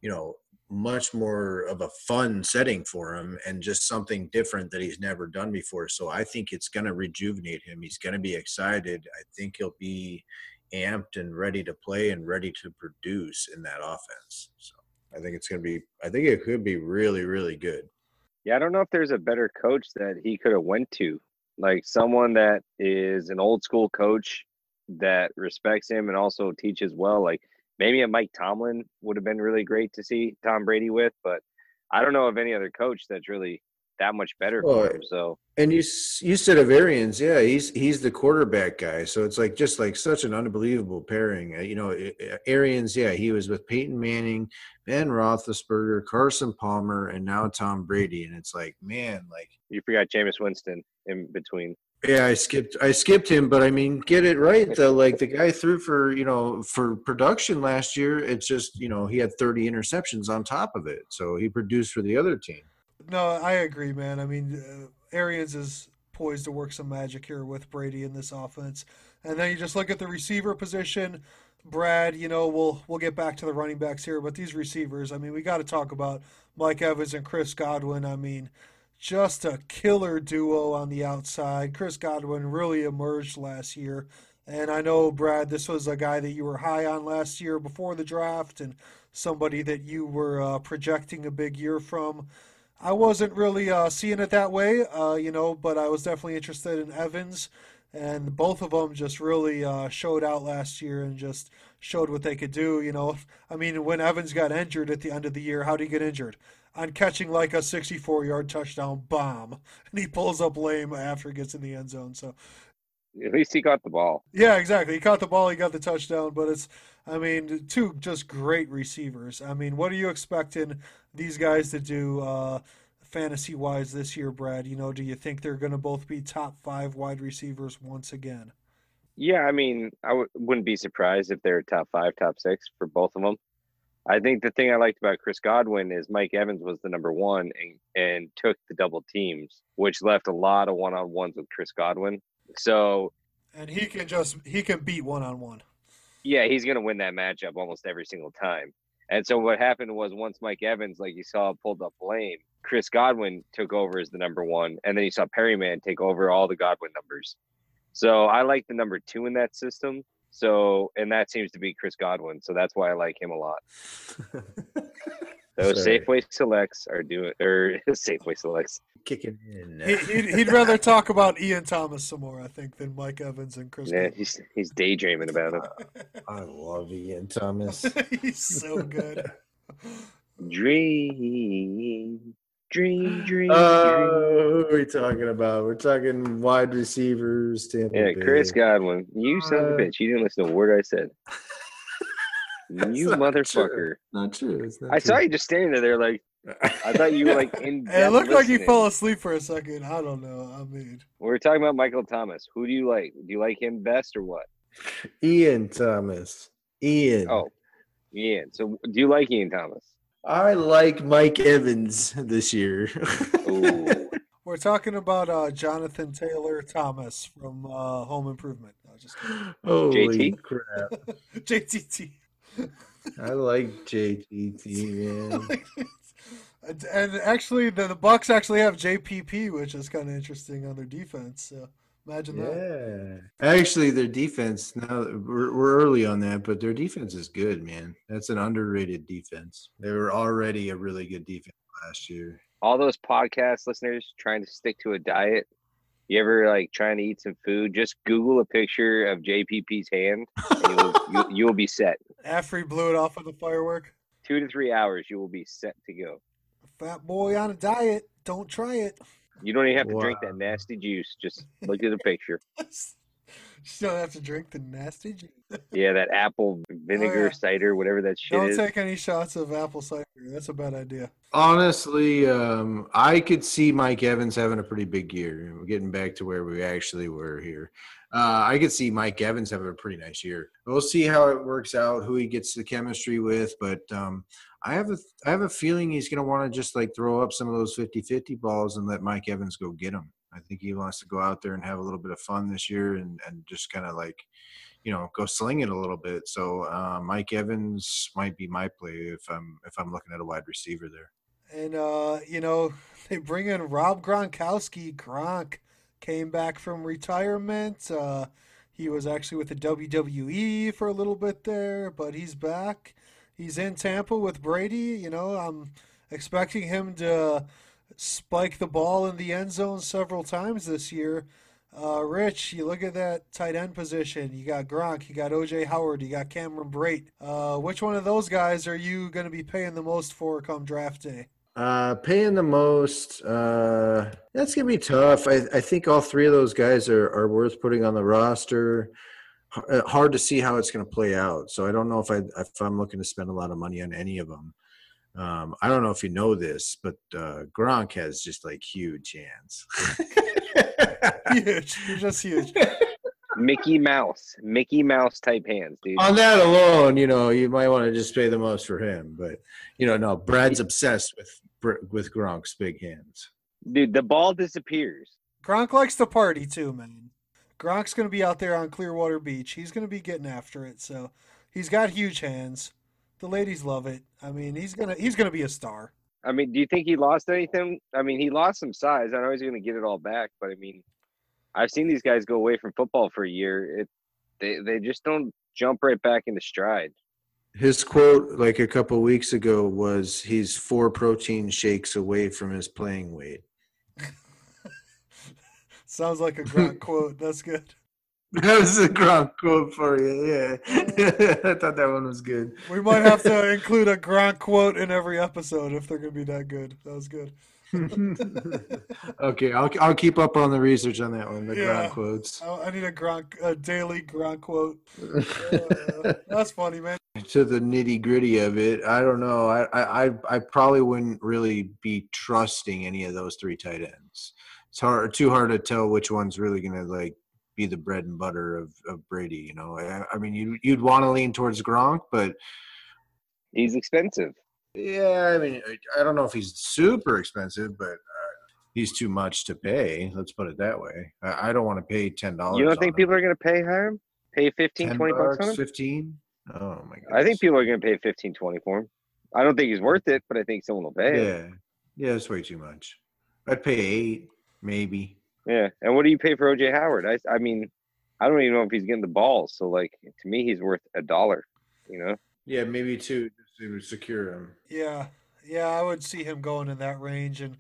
you know, much more of a fun setting for him and just something different that he's never done before. So I think it's going to rejuvenate him. He's going to be excited. I think he'll be amped and ready to play and ready to produce in that offense. So I think it's going to be. I think it could be really, really good. Yeah, I don't know if there's a better coach that he could have went to, like someone that is an old school coach that respects him and also teaches well. Like maybe a Mike Tomlin would have been really great to see Tom Brady with, but I don't know of any other coach that's really that much better for Well, him. So And you you said of Arians, yeah, he's he's the quarterback guy, so it's like just like such an unbelievable pairing. Uh, You know, Arians, yeah, he was with Peyton Manning, Ben Roethlisberger, Carson Palmer, and now Tom Brady, and it's like, man, like, you forgot Jameis Winston in between. yeah, I skipped I skipped him, but I mean, get it right though. Like the guy threw for you know for production last year. It's just you know he had thirty interceptions on top of it, so he produced for the other team. No, I agree, man. I mean, uh, Arians is poised to work some magic here with Brady in this offense. And then you just look at the receiver position. Brad, you know, we'll we'll get back to the running backs here, but these receivers, I mean, we got to talk about Mike Evans and Chris Godwin. I mean, just a killer duo on the outside. Chris Godwin really emerged last year. And I know, Brad, this was a guy that you were high on last year before the draft and somebody that you were uh, projecting a big year from. I wasn't really uh, seeing it that way, uh, you know, but I was definitely interested in Evans, and both of them just really uh, showed out last year and just showed what they could do. You know, I mean, when Evans got injured at the end of the year, how did he get injured? On catching like a 64-yard touchdown bomb, and he pulls up lame after he gets in the end zone. So At least he got the ball. yeah, exactly. He caught the ball, he got the touchdown, but it's, I mean, two just great receivers. I mean, what are you expecting these guys to do uh, fantasy wise this year, Brad? You know, do you think they're going to both be top five wide receivers once again? Yeah, I mean, I w- wouldn't be surprised if they're top five, top six for both of them. I think the thing I liked about Chris Godwin is Mike Evans was the number one and, and took the double teams, which left a lot of one on ones with Chris Godwin. So, And he can just he can beat one on one. yeah, he's going to win that matchup almost every single time. And so, what happened was once Mike Evans, like you saw, pulled up blame, Chris Godwin took over as the number one. And then you saw Perriman take over all the Godwin numbers. So, I like the number two in that system. So, and that seems to be Chris Godwin. So that's why I like him a lot. Those Sorry. Safeway selects are doing, or Safeway selects. Kicking in. He, he'd, he'd rather talk about Ian Thomas some more, I think, than Mike Evans and Chris. Yeah, he's he's daydreaming about him. I love Ian Thomas. He's so good. Dream, dream, dream, dream. Oh, what are we talking about? We're talking wide receivers. Tampa Yeah, Bay. Chris Godwin. You son of a Uh, bitch. You didn't listen to a word I said. That's you not motherfucker. Not true. It's not I saw you just standing there like I thought you were like in. It looked like he listening. fell asleep for a second. I don't know. I mean, we are talking about Michael Thomas. Who do you like? Do you like him best or what? Ian Thomas. Ian. Oh, Ian. So do you like Ian Thomas? I like Mike Evans this year. We're talking about uh, Jonathan Taylor Thomas from uh, Home Improvement. No, just kidding. Holy JT? crap. JTT. I like JTT, man. and, and actually, the, the Bucs actually have JPP, which is kind of interesting on their defense. So imagine that. Yeah. Actually, their defense, now we're, we're early on that, but their defense is good, man. That's an underrated defense. They were already a really good defense last year. All those podcast listeners trying to stick to a diet. You ever like trying to eat some food? Just Google a picture of JPP's hand, and you'll, you, you will be set. After he blew it off on the firework. Two to three hours, you will be set to go. Fat boy on a diet. Don't try it. You don't even have to drink that nasty juice. Just look at the picture. you don't have to drink the nasty juice. Yeah, that apple vinegar yeah. cider, whatever that shit is. Don't take any shots of apple cider. That's a bad idea. Honestly, um, I could see Mike Evans having a pretty big year. We're getting back to where we actually were here. Uh, I could see Mike Evans having a pretty nice year. We'll see how it works out, who he gets the chemistry with, but um, I have a I have a feeling he's going to want to just like throw up some of those 50-50 balls and let Mike Evans go get them. I think he wants to go out there and have a little bit of fun this year and and just kind of like you know go sling it a little bit. So uh, Mike Evans might be my play if I'm if I'm looking at a wide receiver there. And uh, you know, they bring in Rob Gronkowski. Gronk came back from retirement. Uh, he was actually with the WWE for a little bit there, but he's back. He's in Tampa with Brady. You know, I'm expecting him to spike the ball in the end zone several times this year. Uh, Rich, you look at that tight end position. You got Gronk, you got OJ Howard, you got Cameron Brate. Uh, which one of those guys are you going to be paying the most for come draft day? Uh, paying the most, uh, that's gonna be tough. I, I think all three of those guys are, are worth putting on the roster. H- uh, Hard to see how it's gonna play out. So I don't know if I if I'm looking to spend a lot of money on any of them. Um, I don't know if you know this, but uh, Gronk has just like huge hands. huge. You're just huge. Mickey Mouse, Mickey Mouse type hands, dude. on that alone, you know, you might want to just pay the most for him. But you know, no, Brad's obsessed with with Gronk's big hands. Dude, the ball disappears. Gronk likes to party too, man. Gronk's going to be out there on Clearwater Beach. He's going to be getting after it. So he's got huge hands. The ladies love it. I mean, he's gonna he's gonna be a star. I mean, do you think he lost anything? I mean, he lost some size. I know he's going to get it all back, but I mean, I've seen these guys go away from football for a year. It they they just don't jump right back into stride. His quote, like a couple weeks ago, was he's four protein shakes away from his playing weight. Sounds like a Gronk quote. That's good. That was a Gronk quote for you. Yeah, I thought that one was good. We might have to include a Gronk quote in every episode if they're gonna be that good. That was good. okay, I'll I'll keep up on the research on that one. The Yeah. Gronk quotes. I, I need a Gronk, a daily Gronk quote. Uh, that's funny, man. to the nitty gritty of it, I don't know. I, I I- I probably wouldn't really be trusting any of those three tight ends. It's hard, too hard to tell which one's really gonna like be the bread and butter of, of Brady. You know, I, I mean, you you'd want to lean towards Gronk, but He's expensive. yeah, I mean, I- don't know if he's super expensive, but uh, he's too much to pay. Let's put it that way. I, I don't want to pay ten dollars. You don't think people are going to pay him? Pay 15, 20 bucks on him? fifteen? Oh my god! I think people are going to pay 15, 20 for him. I don't think he's worth it, but I think someone will pay. Yeah, yeah, that's way too much. I'd pay eight, maybe. Yeah. And what do you pay for OJ Howard? I, I mean, I don't even know if he's getting the balls. So, like, to me, he's worth a dollar, you know? Yeah, maybe two just to secure him. Yeah, yeah, I would see him going in that range. And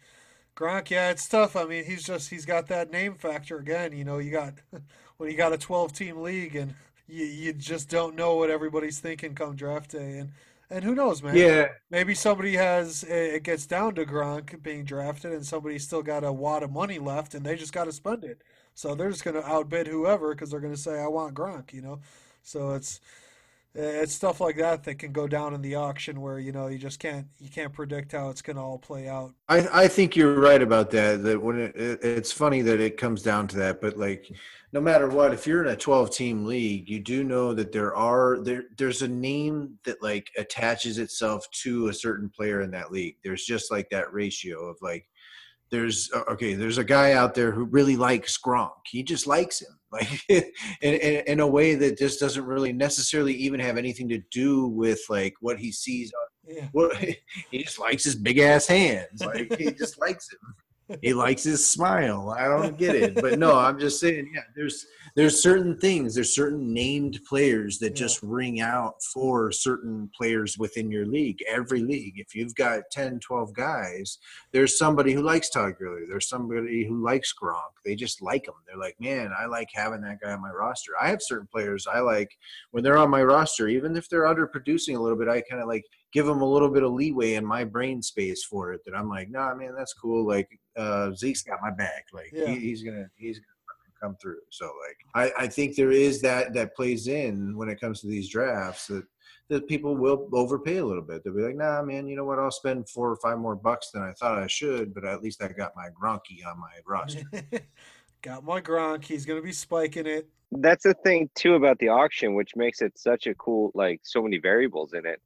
Gronk, yeah, it's tough. I mean, he's just he's got that name factor again. You know, you got when you got a twelve team league, and you you just don't know what everybody's thinking come draft day. And and who knows, man? Yeah, Maybe somebody has it gets down to Gronk being drafted, and somebody's still got a wad of money left, and they just got to spend it. So they're just going to outbid whoever because they're going to say, "I want Gronk," you know. So it's Eh, it's stuff like that that can go down in the auction where you know you just can't you can't predict how it's going to all play out. I, I think you're right about that. That when it, it, it's funny that it comes down to that, but like, no matter what, if you're in a 12 team league, you do know that there are there there's a name that like attaches itself to a certain player in that league. There's just like that ratio of like, there's okay, there's a guy out there who really likes Gronk. He just likes him, like in, in, in a way that just doesn't really necessarily even have anything to do with like what he sees on Yeah. what he just likes his big ass hands. Like he just likes him. He likes his smile. I don't get it, but no, I'm just saying. Yeah, there's there's certain things. There's certain named players that Yeah. just ring out for certain players within your league. Every league, if you've got 10, 12 guys, there's somebody who likes Todd Gurley. There's somebody who likes Gronk. They just like him. They're like, man, I like having that guy on my roster. I have certain players I like when they're on my roster, even if they're underproducing a little bit. I kind of like give them a little bit of leeway in my brain space for it. That I'm like, nah, man, that's cool. Like uh, Zeke's got my back. Like Yeah. he, he's gonna he's gonna come through. So like I, I think there is that that plays in when it comes to these drafts that that people will overpay a little bit. They'll be like, nah, man, you know what? I'll spend four or five more bucks than I thought I should, but at least I got my Gronky on my roster. got my Gronk. He's going to be spiking it. That's the thing, too, about the auction, which makes it such a cool, like, so many variables in it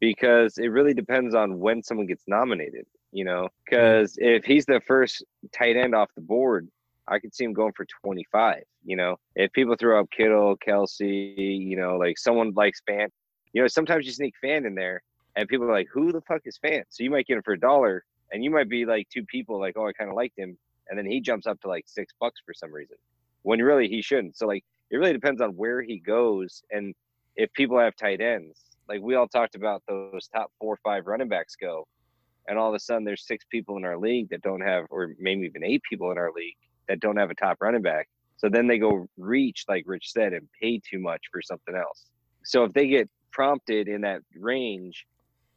because it really depends on when someone gets nominated, you know? Because if he's the first tight end off the board, I could see him going for 25, you know? If people throw up Kittle, Kelce, you know, like someone likes Fant, you know, sometimes you sneak Fant in there and people are like, who the fuck is Fant? So you might get him for a dollar and you might be like two people like, oh, I kind of liked him. And then he jumps up to like six bucks for some reason when really he shouldn't. So like it really depends on where he goes and if people have tight ends. Like we all talked about those top four or five running backs go, and all of a sudden there's six people in our league that don't have, or maybe even eight people in our league that don't have a top running back. So then they go reach, like Rich said, and pay too much for something else. So if they get prompted in that range,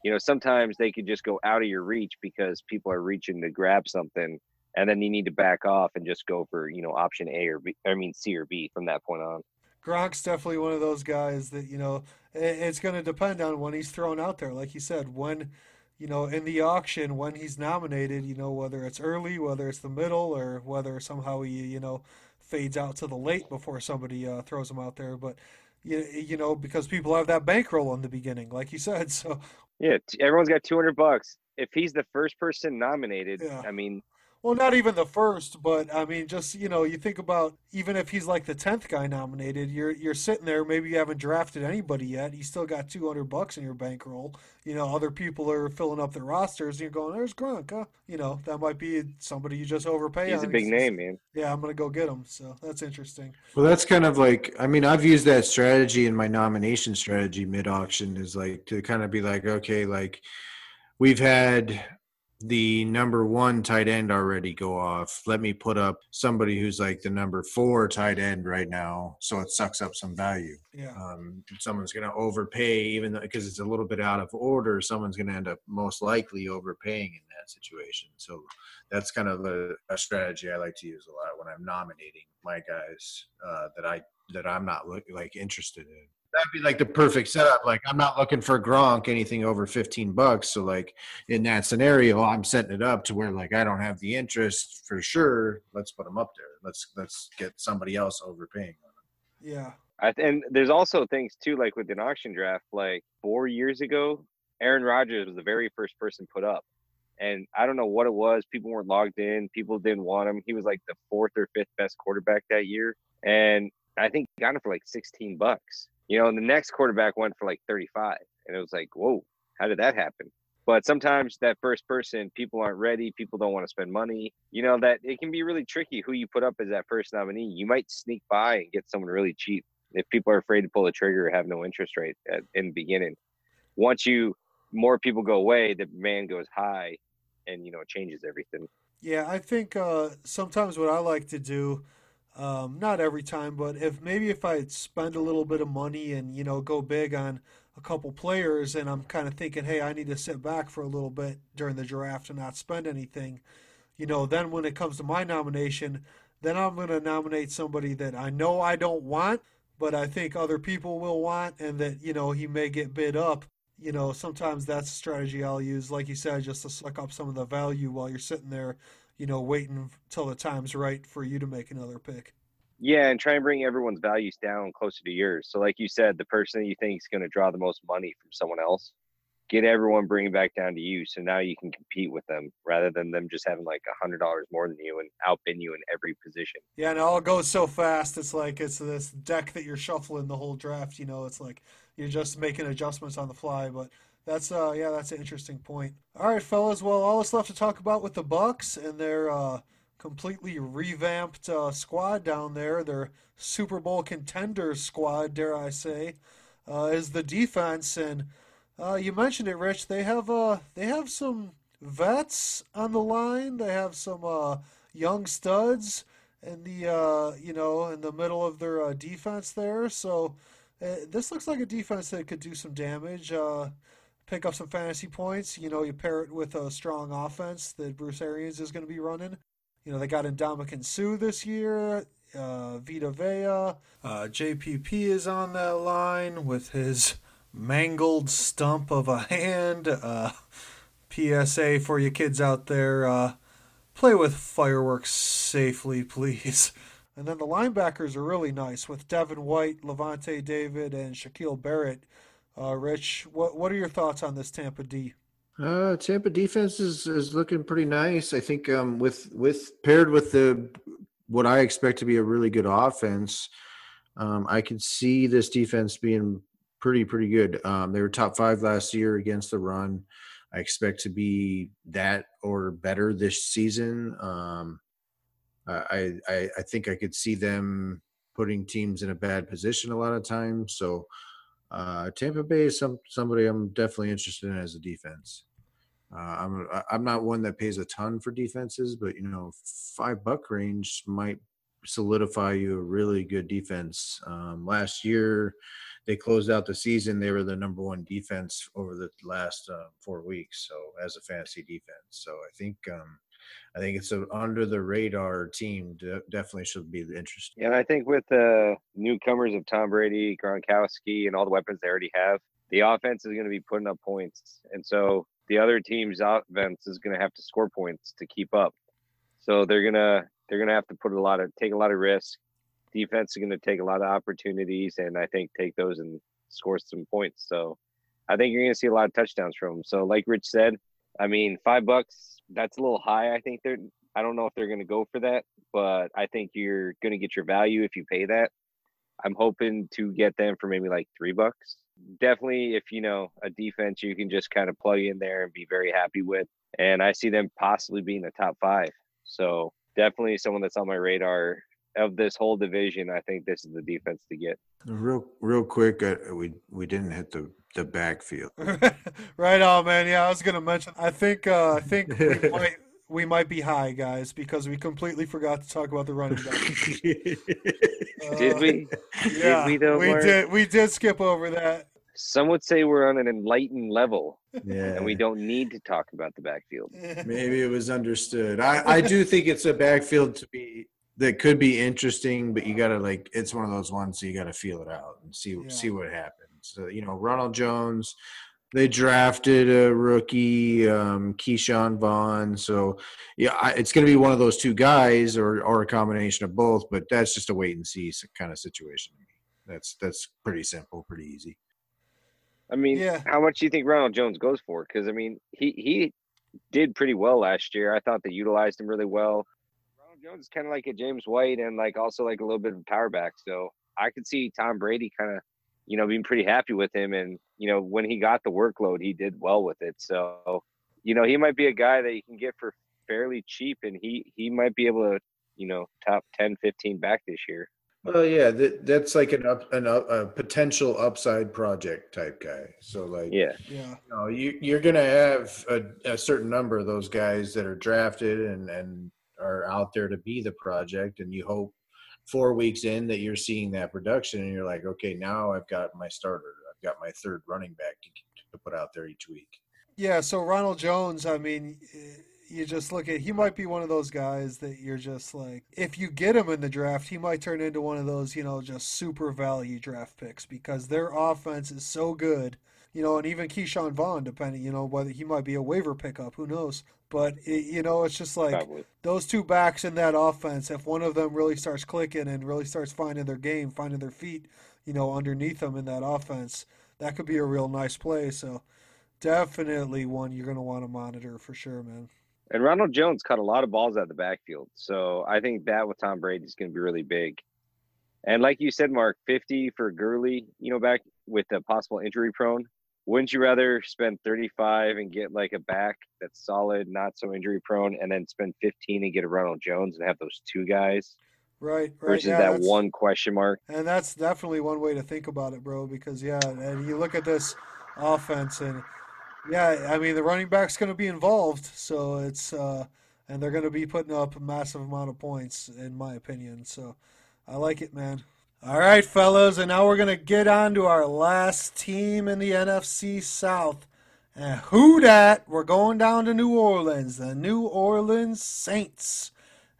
you know, sometimes they could just go out of your reach because people are reaching to grab something, and then you need to back off and just go for you know option A or B. I mean C or B from that point on. Gronk's definitely one of those guys that you know it's going to depend on when he's thrown out there. Like you said, when you know in the auction when he's nominated, you know whether it's early, whether it's the middle, or whether somehow he you know fades out to the late before somebody uh, throws him out there. But you, you know because people have that bankroll in the beginning, like you said. So Yeah, everyone's got two hundred bucks. If he's the first person nominated, Yeah. I mean, Well, not even the first, but I mean, just you know, you think about even if he's like the tenth guy nominated, you're you're sitting there. Maybe you haven't drafted anybody yet. You still got two hundred bucks in your bankroll. You know, other people are filling up their rosters, and you're going, "There's Gronk." Huh? You know, that might be somebody you just overpay. he's a on. big It's- name, man. Yeah, I'm gonna go get him. So that's interesting. Well, that's kind of like, I mean, I've used that strategy in my nomination strategy mid auction is like to kind of be like, okay, like we've had the number one tight end already go off. Let me put up somebody who's like the number four tight end right now. So it sucks up some value. Yeah, Um, someone's going to overpay, even though because it's a little bit out of order, someone's going to end up most likely overpaying in that situation. So that's kind of a, a strategy I like to use a lot when I'm nominating my guys uh, that I that I'm not look, like interested in. That'd be like the perfect setup. Like I'm not looking for Gronk anything over 15 bucks. So like in that scenario, I'm setting it up to where like I don't have the interest for sure. Let's put him up there. Let's let's get somebody else overpaying. On them. Yeah, I, and there's also things too, like with an auction draft. Like four years ago, Aaron Rodgers was the very first person put up, and I don't know what it was. People weren't logged in. People didn't want him. He was like the fourth or fifth best quarterback that year, and I think he got him for like 16 bucks. You know, the next quarterback went for like 35, and it was like, whoa, how did that happen? But sometimes that first person, people aren't ready. People don't want to spend money. You know that it can be really tricky who you put up as that first nominee. You might sneak by and get someone really cheap if people are afraid to pull the trigger or have no interest rate at, in the beginning. Once you more people go away, the demand goes high, and you know it changes everything. yeah. I think uh, sometimes what I like to do. Um, not every time, but if maybe if I spend a little bit of money and you know go big on a couple players, and I'm kind of thinking, hey, I need to sit back for a little bit during the draft and not spend anything, you know, then when it comes to my nomination, then I'm going to nominate somebody that I know I don't want, but I think other people will want, and that you know he may get bid up. You know, sometimes that's a strategy I'll use, like you said, just to suck up some of the value while you're sitting there, you know, waiting till the time's right for you to make another pick. Yeah, and try and bring everyone's values down closer to yours. So, like you said, the person that you think is going to draw the most money from someone else, get everyone bring it back down to you. So now you can compete with them rather than them just having like a hundred dollars more than you and outbid you in every position. Yeah, and it all goes so fast. It's like it's this deck that you're shuffling the whole draft. You know, it's like you're just making adjustments on the fly. But that's uh, yeah, that's an interesting point. All right, fellas. Well, all that's left to talk about with the Bucs and their uh, completely revamped uh, squad down there, their Super Bowl contender squad, dare I say, uh, is the defense. And uh, you mentioned it, Rich. They have uh, they have some vets on the line. They have some uh, young studs in the uh, you know in the middle of their defense there. So this looks like a defense that could do some damage, uh, pick up some fantasy points. You know, you pair it with a strong offense that Bruce Arians is going to be running. You know, they got Ndamukong Suh this year. Uh, Vita Vea. Uh, JPP is on that line with his mangled stump of a hand. Uh, PSA for you kids out there. Uh, play with fireworks safely, please. And then the linebackers are really nice with Devin White, Lavonte David, and Shaquil Barrett. Uh, Rich, what what are your thoughts on this Tampa D? Uh, Tampa defense is, is looking pretty nice. I think um, with with paired with the what I expect to be a really good offense, um, I can see this defense being pretty pretty good. Um, they were top five last year against the run. I expect to be that or better this season. Um, I, I I think I could see them putting teams in a bad position a lot of times. So uh, Tampa Bay is some somebody I'm definitely interested in as a defense. Uh, I'm I'm not one that pays a ton for defenses, but you know, five buck range might solidify you a really good defense. Um, last year, they closed out the season. They were the number one defense over the last uh, four weeks. So as a fantasy defense, so I think um, I think it's an under the radar team. Definitely should be interesting. And I think with the newcomers of Tom Brady, Gronkowski, and all the weapons they already have, the offense is going to be putting up points, and so the other team's offense is going to have to score points to keep up. So they're gonna they're gonna have to put a lot of take a lot of risk. Defense is going to take a lot of opportunities, and I think take those and score some points. So I think you're going to see a lot of touchdowns from them. So like Rich said, I mean five bucks that's a little high. I think they're. I don't know if they're going to go for that, but I think you're going to get your value if you pay that. I'm hoping to get them for maybe like three bucks. Definitely, if you know a defense, you can just kind of plug in there and be very happy with. And I see them possibly being the top five. So definitely someone that's on my radar of this whole division. I think this is the defense to get. Real, real quick, uh, we we didn't hit the the backfield. right on, man. Yeah, I was gonna mention. I think uh, I think we might we might be high, guys, because we completely forgot to talk about the running back. did we? Yeah, did we though? we Mark? did. We did skip over that. Some would say we're on an enlightened level, yeah, and we don't need to talk about the backfield. maybe it was understood. I I do think it's a backfield to be that could be interesting, but you gotta like it's one of those ones so you gotta feel it out and see Yeah. see what happens. So you know, Ronald Jones, they drafted a rookie, um, Ke'Shawn Vaughn. So yeah, I, it's gonna be one of those two guys or or a combination of both. But that's just a wait and see kind of situation. That's that's pretty simple, pretty easy. I mean, Yeah. how much do you think Ronald Jones goes for? Because I mean, he he did pretty well last year. I thought they utilized him really well. Ronald Jones is kind of like a James White and like also like a little bit of a power back. So I could see Tom Brady kind of, you know, being pretty happy with him. And you know, when he got the workload, he did well with it. So you know, he might be a guy that you can get for fairly cheap, and he he might be able to, you know, top 10, 15 back this year. Well, yeah, that, that's like an up an up, a potential upside project type guy. So like, Yeah. Yeah. you know, you you're gonna have a, a certain number of those guys that are drafted and and are out there to be the project, and you hope four weeks in that you're seeing that production, and you're like, okay, now I've got my starter, I've got my third running back to, to put out there each week. Yeah, so Ronald Jones, I mean, eh, you just look at he might be one of those guys that you're just like if you get him in the draft, he might turn into one of those, you know, just super value draft picks because their offense is so good. You know, and even Ke'Shawn Vaughn, depending, you know, whether he might be a waiver pickup, who knows? But it, you know, it's just like Probably. those two backs in that offense. If one of them really starts clicking and really starts finding their game, finding their feet, you know, underneath them in that offense, that could be a real nice play. So definitely one you're going to want to monitor for sure, man. And Ronald Jones caught a lot of balls out of the backfield. So I think that with Tom Brady is going to be really big. And like you said, Mark, 50 for Gurley, you know, back with the possible injury prone. Wouldn't you rather spend 35 and get like a back that's solid, not so injury prone, and then spend 15 and get a Ronald Jones and have those two guys Right, right. versus yeah, that one question mark? And that's definitely one way to think about it, bro. Because yeah, and you look at this offense, and yeah, I mean the running back's going to be involved, so it's uh, and they're going to be putting up a massive amount of points, in my opinion. So I like it, man. All right, fellas, and now we're going to get on to our last team in the NFC South. And who dat? We're going down to New Orleans, the New Orleans Saints,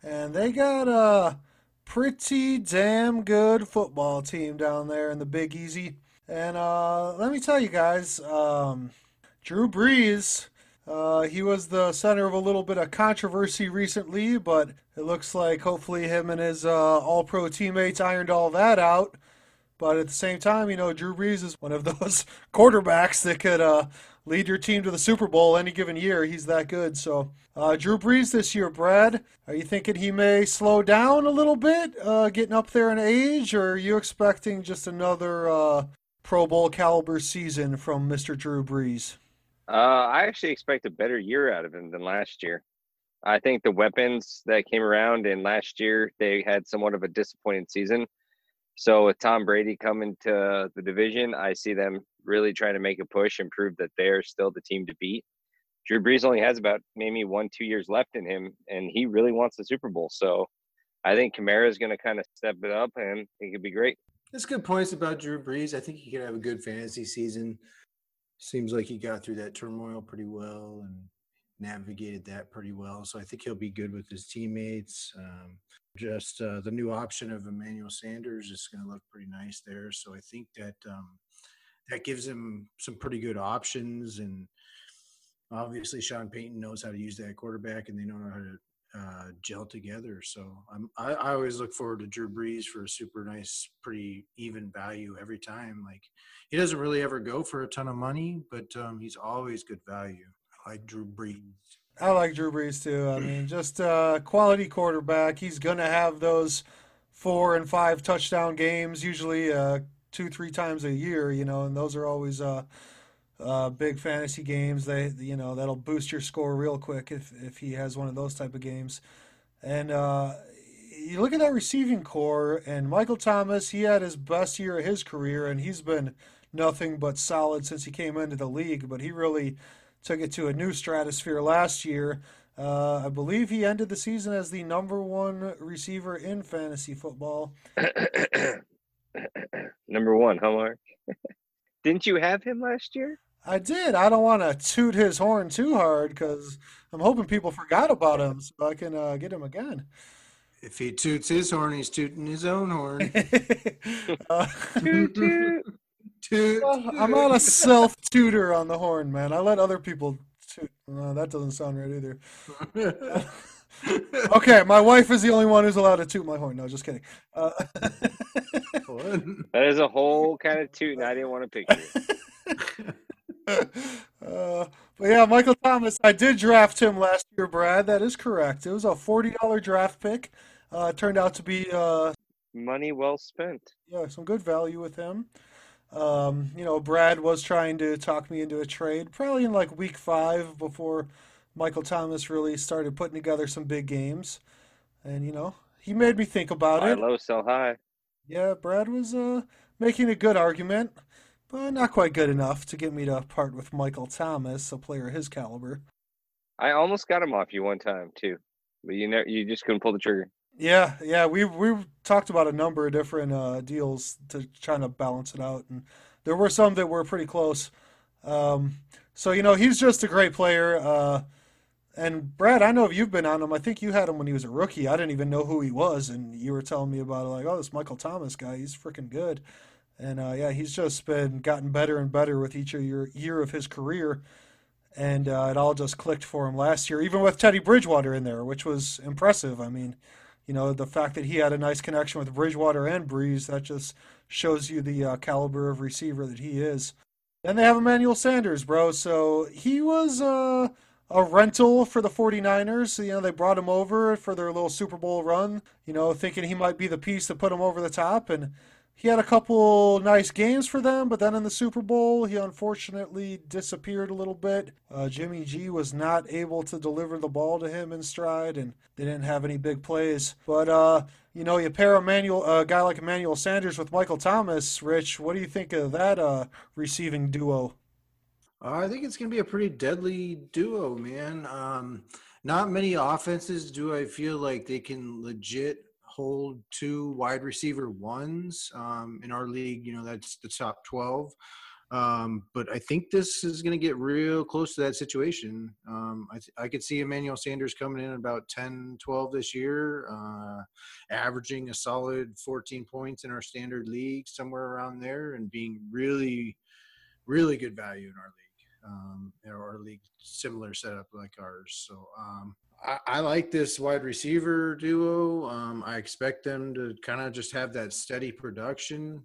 and they got a pretty damn good football team down there in the Big Easy. And uh, let me tell you guys, um, Drew Brees, uh, he was the center of a little bit of controversy recently, but it looks like hopefully him and his uh, all pro teammates ironed all that out. But at the same time, you know, Drew Brees is one of those quarterbacks that could uh, lead your team to the Super Bowl any given year. He's that good. So, uh, Drew Brees this year, Brad, are you thinking he may slow down a little bit, uh, getting up there in age, or are you expecting just another uh, Pro Bowl caliber season from Mr. Drew Brees? Uh, I actually expect a better year out of him than last year. I think the weapons that came around in last year, they had somewhat of a disappointing season. So with Tom Brady coming to the division, I see them really trying to make a push and prove that they're still the team to beat. Drew Brees only has about maybe one, two years left in him, and he really wants the Super Bowl. So I think Kamara is going to kind of step it up, and he could be great. That's good points about Drew Brees. I think he could have a good fantasy season. Seems like he got through that turmoil pretty well and navigated that pretty well. So I think he'll be good with his teammates. Um, just uh, the new option of Emmanuel Sanders is going to look pretty nice there. So I think that um, that gives him some pretty good options. And obviously, Sean Payton knows how to use that quarterback, and they know how to uh, gel together. So I'm, I, I always look forward to Drew Brees for a super nice, pretty even value every time. Like he doesn't really ever go for a ton of money, but um, he's always good value. I like Drew Brees. I like Drew Brees too. I mean, just uh, quality quarterback. He's gonna have those four and five touchdown games, usually uh, two, three times a year. You know, and those are always uh, uh, big fantasy games. They, you know, that'll boost your score real quick if if he has one of those type of games. And uh, you look at that receiving corps, and Michael Thomas. He had his best year of his career, and he's been nothing but solid since he came into the league. But he really took it to a new stratosphere last year. Uh, I believe he ended the season as the number one receiver in fantasy football. Number one, huh, Mark? Didn't you have him last year? I did. I don't want to toot his horn too hard because I'm hoping people forgot about him so I can uh, get him again. If he toots his horn, he's tooting his own horn. uh, Toot, toot. Toot, I'm not a self tutor on the horn, man. I let other people toot. No, that doesn't sound right either. Okay, my wife is the only one who's allowed to toot my horn. No, just kidding. Uh, That is a whole kind of toot, and I didn't want to picture it. uh, but yeah, Michael Thomas, I did draft him last year, Brad. That is correct. It was a $40 draft pick. Uh, turned out to be uh, Money well spent. yeah, some good value with him. Um, you know, Brad was trying to talk me into a trade probably in like week five before Michael Thomas really started putting together some big games. And, you know, he made me think about Buy it. low, sell high. Yeah, Brad was uh, making a good argument, but not quite good enough to get me to part with Michael Thomas, a player of his caliber. I almost got him off you one time too, but you know you just couldn't pull the trigger. Yeah, yeah, we we talked about a number of different uh, deals to trying to balance it out, and there were some that were pretty close. Um, so you know, he's just a great player. Uh, and Brad, I know if you've been on him. I think you had him when he was a rookie. I didn't even know who he was, and you were telling me about it, like, oh, this Michael Thomas guy, he's freaking good. And uh, yeah, he's just been gotten better and better with each your year of his career, and uh, it all just clicked for him last year, even with Teddy Bridgewater in there, which was impressive. I mean, you know, the fact that he had a nice connection with Bridgewater and Brees, that just shows you the uh, caliber of receiver that he is. And they have Emmanuel Sanders, bro. So he was uh, a rental for the 49ers. You know, they brought him over for their little Super Bowl run, you know, thinking he might be the piece to put him over the top. And he had a couple nice games for them, but then in the Super Bowl, he unfortunately disappeared a little bit. Uh, Jimmy G was not able to deliver the ball to him in stride, and they didn't have any big plays. But uh, you know, you pair Emmanuel, a guy like Emmanuel Sanders with Michael Thomas. Rich, what do you think of that uh, receiving duo? I think it's going to be a pretty deadly duo, man. Um, not many offenses do I feel like they can legit hold two wide receiver ones um, in our league. You know, that's the top 12. Um, but I think this is going to get real close to that situation. Um, I, th- I could see Emmanuel Sanders coming in about 10, 12 this year, uh, averaging a solid 14 points in our standard league, somewhere around there, and being really, really good value in our league um, or our league similar setup like ours. So um, I, I like this wide receiver duo. Um, I expect them to kind of just have that steady production.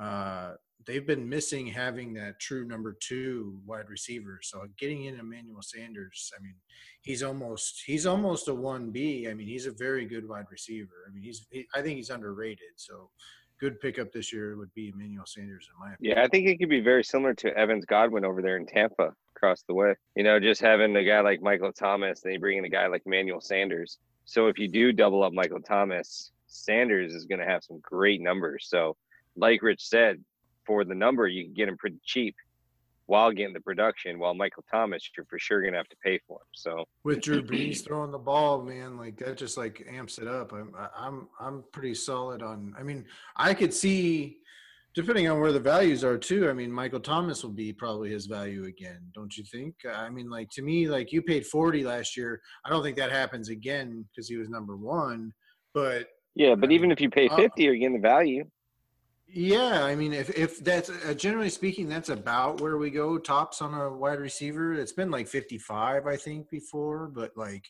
Uh, they've been missing having that true number two wide receiver. So getting in Emmanuel Sanders, I mean, he's almost he's almost a one B. I mean, he's a very good wide receiver. I mean, he's he, I think he's underrated. So good pickup this year would be Emmanuel Sanders in my opinion. Yeah, I think it could be very similar to Evans Godwin over there in Tampa across the way. You know, just having a guy like Michael Thomas, then you bring in a guy like Emmanuel Sanders. So if you do double up Michael Thomas, Sanders is going to have some great numbers. So, like Rich said, for the number, you can get him pretty cheap. While getting the production. While Michael Thomas, you're for sure gonna have to pay for him. So with Drew Brees throwing the ball, man, like that just like amps it up. I'm I'm I'm pretty solid on. I mean, I could see depending on where the values are too. I mean, Michael Thomas will be probably his value again, don't you think? I mean, like to me, like you paid forty last year. I don't think that happens again because he was number one. But yeah, but even if you pay Uh, fifty, you're getting the value. Yeah, I mean, if if that's uh, generally speaking, that's about where we go tops on a wide receiver. It's been like fifty five, I think, before, but like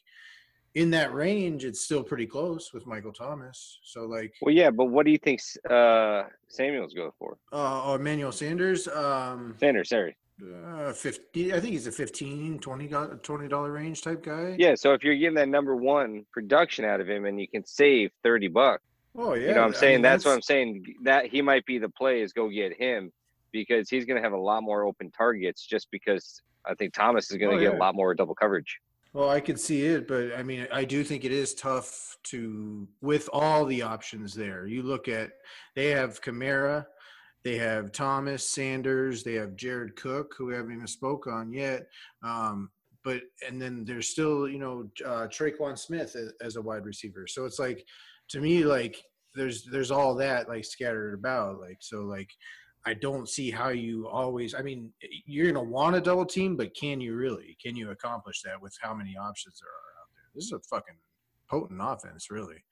in that range, it's still pretty close with Michael Thomas. So like, Well, yeah, but what do you think uh, Samuel's going for? uh, or Emmanuel Sanders, um, Sanders, sorry. uh, 50, I think he's a 15 20 dollar range type guy. Yeah, so if you're getting that number one production out of him and you can save thirty bucks, Oh yeah. you know what I'm I saying? mean, that's, what I'm saying. That he might be the play is go get him because he's going to have a lot more open targets just because I think Thomas is going to Oh, get yeah. a lot more double coverage. Well, I could see it, but I mean, I do think it is tough to with all the options there. You look at they have Kamara, they have Thomas Sanders, they have Jared Cook, who we haven't even spoke on yet. Um, but and then there's still you know uh, Tre'Quan Smith as, as a wide receiver. So it's like to me like there's there's all that like scattered about like so like I don't see how you always. I mean, you're going to want a double team, but can you really? Can you accomplish that with how many options there are out there? This is a fucking potent offense, really.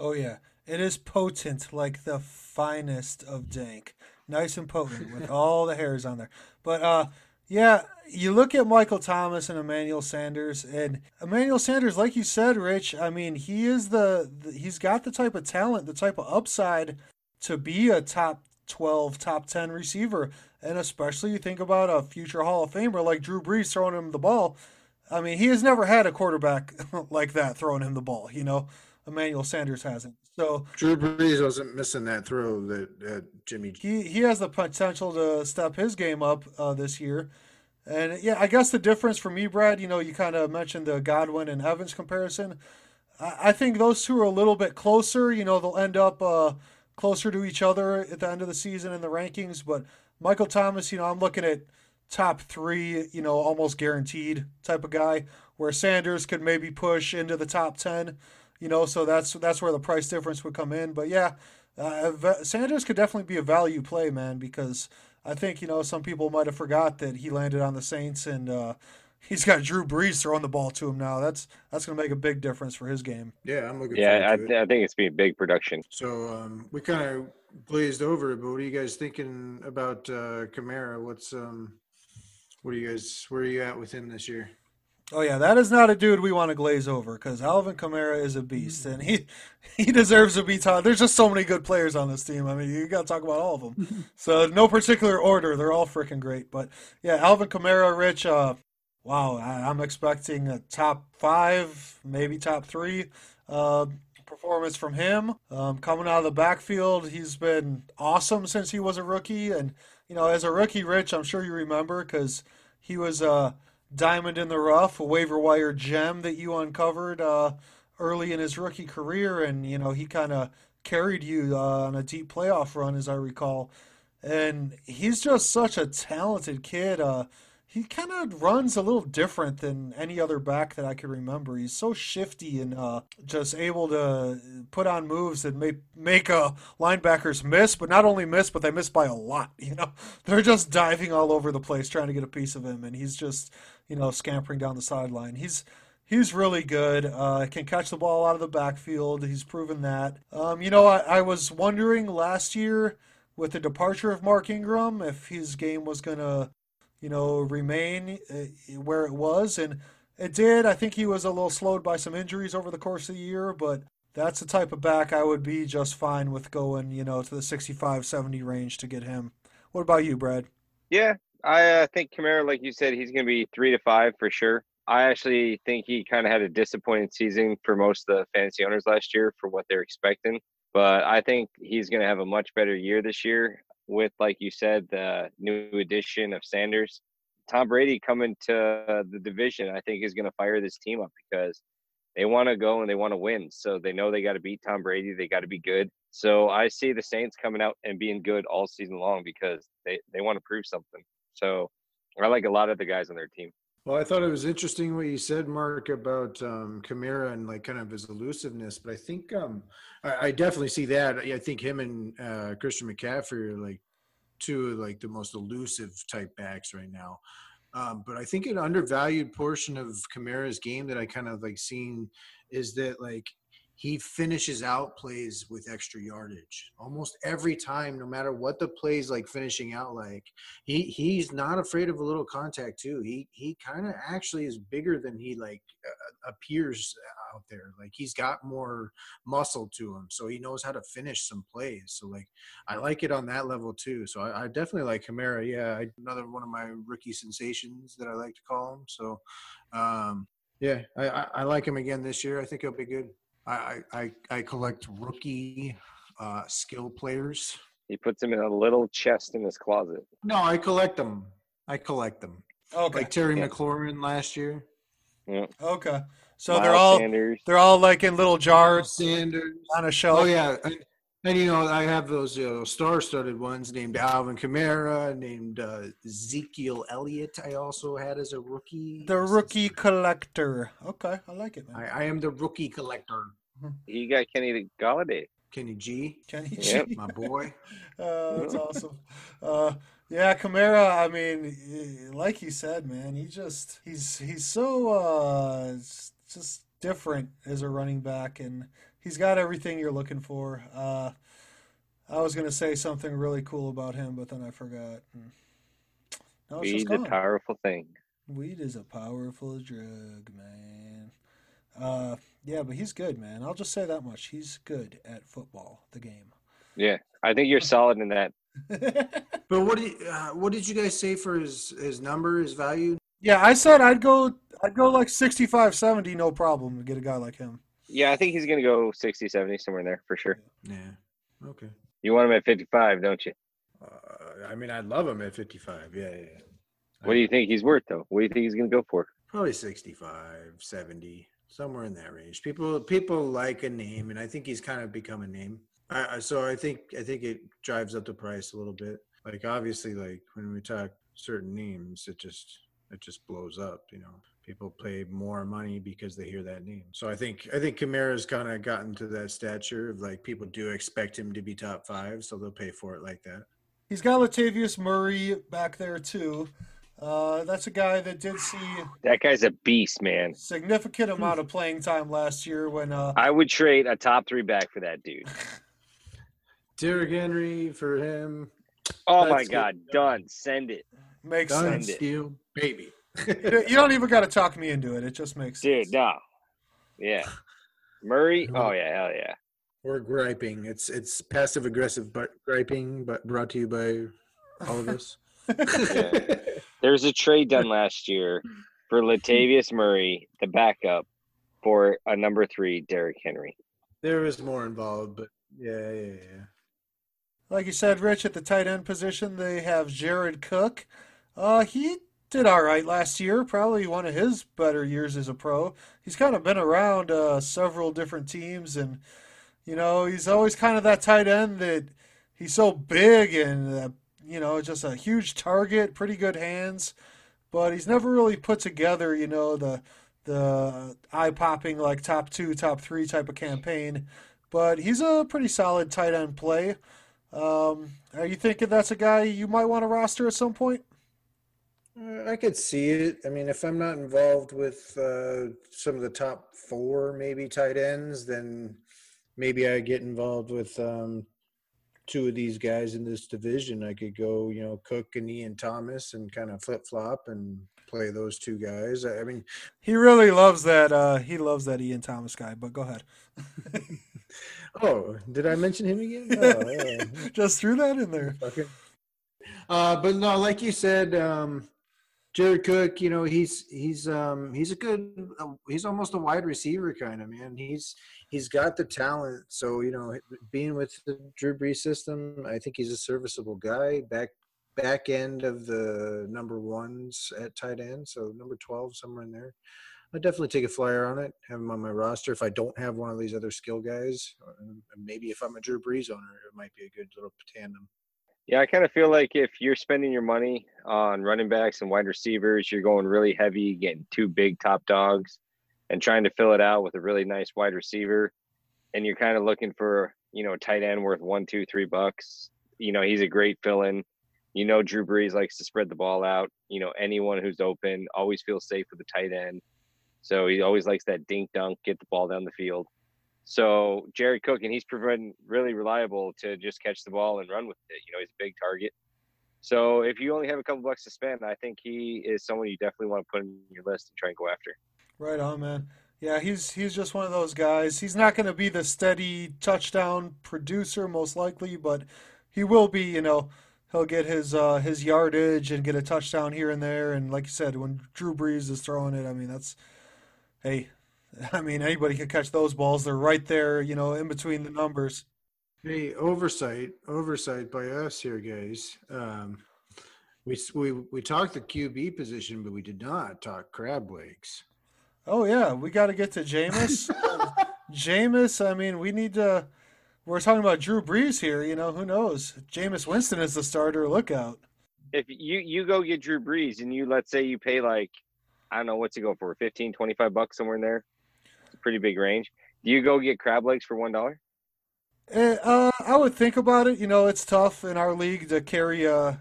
Oh yeah, it is potent like the finest of dank. Nice and potent with all the hairs on there. But uh yeah, you look at Michael Thomas and Emmanuel Sanders and Emmanuel Sanders like you said, Rich, I mean, he is the, the he's got the type of talent, the type of upside to be a top 12, top 10 receiver. And especially you think about a future Hall of Famer like Drew Brees throwing him the ball. I mean, he has never had a quarterback like that throwing him the ball, you know. Emmanuel Sanders hasn't. So Drew Brees wasn't missing that throw that, that Jimmy. he he has the potential to step his game up uh, this year. And yeah, I guess the difference for me, Brad, you know, you kind of mentioned the Godwin and Evans comparison. I, I think those two are a little bit closer. You know, they'll end up uh, closer to each other at the end of the season in the rankings. But Michael Thomas, you know, I'm looking at top three, you know, almost guaranteed type of guy. Where Sanders could maybe push into the top ten, you know, so that's that's where the price difference would come in. But yeah, uh, Sanders could definitely be a value play, man, because I think you know some people might have forgot that he landed on the Saints and uh, he's got Drew Brees throwing the ball to him now. That's that's gonna make a big difference for his game. Yeah, I'm looking Yeah, I, forward to th- it. I think it's being big production. So um, we kind of glazed over it, but what are you guys thinking about uh, Kamara? What's um, what are you guys? Where are you at with him this year? Oh yeah, that is not a dude we want to glaze over because Alvin Kamara is a beast and he he deserves to be taught. There's just so many good players on this team. I mean, you got to talk about all of them. so no particular order, they're all freaking great. But yeah, Alvin Kamara, Rich. Uh, wow, I, I'm expecting a top five, maybe top three. Uh, performance from him um, coming out of the backfield he's been awesome since he was a rookie and you know as a rookie rich i'm sure you remember because he was uh diamond in the rough, a waiver wire gem that you uncovered uh, early in his rookie career, and you know he kind of carried you uh, on a deep playoff run, as I recall. And he's just such a talented kid. Uh, he kind of runs a little different than any other back that I can remember. He's so shifty and uh, just able to put on moves that make make uh, linebackers miss, but not only miss, but they miss by a lot. You know, they're just diving all over the place trying to get a piece of him, and he's just you know scampering down the sideline. He's He's really good. Uh, can catch the ball out of the backfield. He's proven that. Um, you know, I, I was wondering last year with the departure of Mark Ingram if his game was going to, you know, remain uh, where it was. And it did. I think he was a little slowed by some injuries over the course of the year, but that's the type of back I would be just fine with going, you know, to the 65 70 range to get him. What about you, Brad? Yeah, I uh, think Kamara, like you said, he's going to be three to five for sure. I actually think he kind of had a disappointing season for most of the fantasy owners last year for what they're expecting. But I think he's going to have a much better year this year with, like you said, the new addition of Sanders. Tom Brady coming to the division, I think, is going to fire this team up because they want to go and they want to win. So they know they got to beat Tom Brady. They got to be good. So I see the Saints coming out and being good all season long because they, they want to prove something. So I like a lot of the guys on their team. Well, I thought it was interesting what you said, Mark, about um, Kamara and like kind of his elusiveness. But I think um, I, I definitely see that. I think him and uh, Christian McCaffrey are like two of like the most elusive type backs right now. Um, but I think an undervalued portion of Kamara's game that I kind of like seen is that like he finishes out plays with extra yardage. Almost every time no matter what the plays like finishing out like he he's not afraid of a little contact too. He he kind of actually is bigger than he like uh, appears out there. Like he's got more muscle to him so he knows how to finish some plays. So like i like it on that level too. So i, I definitely like Kamara. yeah I, another one of my rookie sensations that i like to call him. So um yeah I, I i like him again this year. I think he'll be good I I, I collect rookie uh, skill players. He puts them in a little chest in his closet. No, I collect them. I collect them. Okay. Like Terry Yeah. McLaurin last year. Yeah. Okay. So Miles they're all Sanders. they're all like in little jars Sanders. on a shelf. Oh yeah, and, and you know I have those you know, star-studded ones named Alvin Kamara, named uh, Ezekiel Elliott. I also had as a rookie. The rookie collector. Okay, I like it, man. I, I am the rookie collector. He got Kenny the Golladay. Kenny G, Kenny Yep. G. my boy. Uh, that's awesome. Uh, yeah, Kamara. I mean, like you said, man, he just he's he's so uh, just different as a running back, and he's got everything you're looking for. Uh, I was gonna say something really cool about him, but then I forgot. And- No, it's just Weed's a gone. powerful thing. Weed is a powerful drug, man. Uh, yeah, but he's good, man. I'll just say that much. He's good at football, the game. Yeah, I think you're solid in that. But what did uh, what did you guys say for his his number, his value? yeah, I said I'd go. I'd go like 65, 70, no problem to get a guy like him. Yeah, I think he's going to go 60, 70, somewhere in there for sure. Yeah. Okay. You want him at 55, don't you? Uh, I mean, I'd love him at 55. Yeah, yeah. What do you think he's worth, though? What do you think he's going to go for? Probably 65, 70, somewhere in that range. People people like a name, and I think he's kind of become a name. I- so I think I think it drives up the price a little bit. Like obviously, like when we talk certain names, it just it just blows up. You know, people pay more money because they hear that name. So I think I think Kamara's kind of gotten to that stature of like people do expect him to be top five, so they'll pay for it like that. He's got Latavius Murray back there too. Uh, that's a guy that did see That guy's a beast, man. significant amount of playing time last year when uh, I would trade a top three back for that dude. Derrick Henry for him. Oh my That's good. God, done. Send it, makes Done sense. Send it. steal, baby. You don't even got to talk me into it. It just makes dude. sense. No, yeah, Murray. Oh yeah, hell yeah. Or griping. It's it's passive aggressive but griping, but brought to you by all of us. Yeah. There's a trade done last year for Latavius Murray, the backup, for a number three Derrick Henry. there was more involved, but yeah, yeah, yeah. Like you said, Rich, at the tight end position, they have Jared Cook. Uh, he did all right last year, probably one of his better years as a pro. He's kind of been around uh, several different teams, and you know he's always kind of that tight end that he's so big and uh, you know just a huge target, pretty good hands, but he's never really put together you know the the eye popping like top two, top three type of campaign. But he's a pretty solid tight end play. Um, are you thinking that's a guy you might want to roster at some point? Uh, I could see it. I mean, if I'm not involved with uh, some of the top four, maybe tight ends, then maybe I get involved with um, two of these guys in this division. I could go, you know, Cook and Ian Thomas, and kind of flip flop and play those two guys. I I mean, He really loves that. Uh, he loves that Ian Thomas guy. But go ahead. oh, did I mention him again? Oh, yeah. Just threw that in there. Okay. Uh, but no, like you said, um, Jared Cook, you know, he's he's um, he's a good, he's almost a wide receiver kind of man. He's he's got the talent. So you know, being with the Drew Brees system, I think he's a serviceable guy. Back back end of the number ones at tight end, so number twelve somewhere in there. I'd definitely take a flyer on it, have him on my roster. If I don't have one of these other skill guys, uh, maybe if I'm a Drew Brees owner, it might be a good little tandem. Yeah, I kind of feel like if you're spending your money on running backs and wide receivers, you're going really heavy, getting two big top dogs, and trying to fill it out with a really nice wide receiver, and you're kind of looking for you know a tight end worth one, two, three bucks. You know he's a great fill-in. You know Drew Brees likes to spread the ball out. You know anyone who's open always feels safe with the tight end, so he always likes that dink dunk, get the ball down the field. So Jerry Cook, and he's proven really reliable to just catch the ball and run with it. You know, he's a big target. So if you only have a couple bucks to spend, I think he is someone you definitely want to put in your list and try and go after. Right on, man. Yeah, he's he's just one of those guys. He's not going to be the steady touchdown producer, most likely, but he will be. You know, he'll get his uh, his yardage and get a touchdown here and there. And like you said, when Drew Brees is throwing it, I mean, that's hey, I mean, anybody can catch those balls. They're right there, you know, in between the numbers. Hey, oversight, oversight by us here, guys. Um, we we we talked the QB position, but we did not talk crab legs. Oh yeah, we got to get to Jameis. Jameis, I mean, we need to. We're talking about Drew Brees here. You know, who knows? Jameis Winston is the starter. Lookout. If you you go get Drew Brees and you let's say you pay like I don't know what's he go for 15, 25 bucks somewhere in there. A pretty big range. Do you go get crab legs for one dollar? Eh, Uh, I would think about it. You know, it's tough in our league to carry a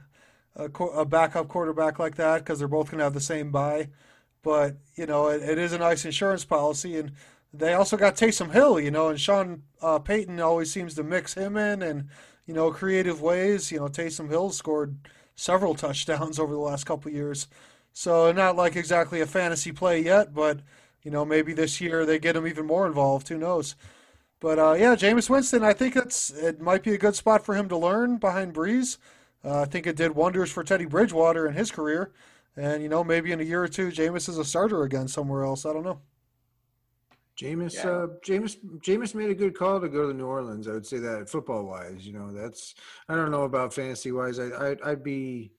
a, a backup quarterback like that because they're both going to have the same buy. But you know, it, it is a nice insurance policy, and they also got Taysom Hill. You know, and Sean uh, Payton always seems to mix him in, and you know, creative ways. You know, Taysom Hill scored several touchdowns over the last couple years, so not like exactly a fantasy play yet, but you know, maybe this year they get him even more involved. Who knows? But uh, yeah, Jameis Winston, I think it's it might be a good spot for him to learn behind Brees. Uh, I think it did wonders for Teddy Bridgewater in his career, and you know maybe in a year or two, Jameis is a starter again somewhere else. I don't know. Jameis, Yeah. uh, Jameis, Jameis made a good call to go to New Orleans. I would say that football wise, you know, that's I don't know about fantasy wise. I, I I'd be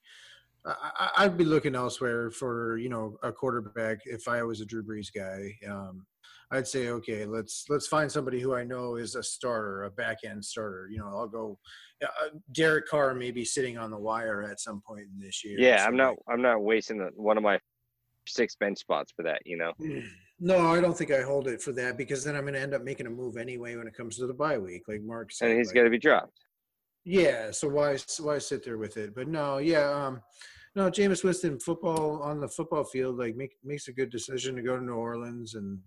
I, I'd be looking elsewhere for you know a quarterback if I was a Drew Brees guy. Um, I'd say okay, let's let's find somebody who I know is a starter, a back end starter. You know, I'll go. Uh, Derek Carr may be sitting on the wire at some point in this year. Yeah, so I'm not I'm not wasting the, one of my six bench spots for that. You know. No, I don't think I hold it for that because then I'm going to end up making a move anyway when it comes to the bye week, like Mark said. And he's like- got to be dropped. Yeah, so why why sit there with it? But no, yeah, um, no, Jameis Winston football on the football field like make, makes a good decision to go to New Orleans and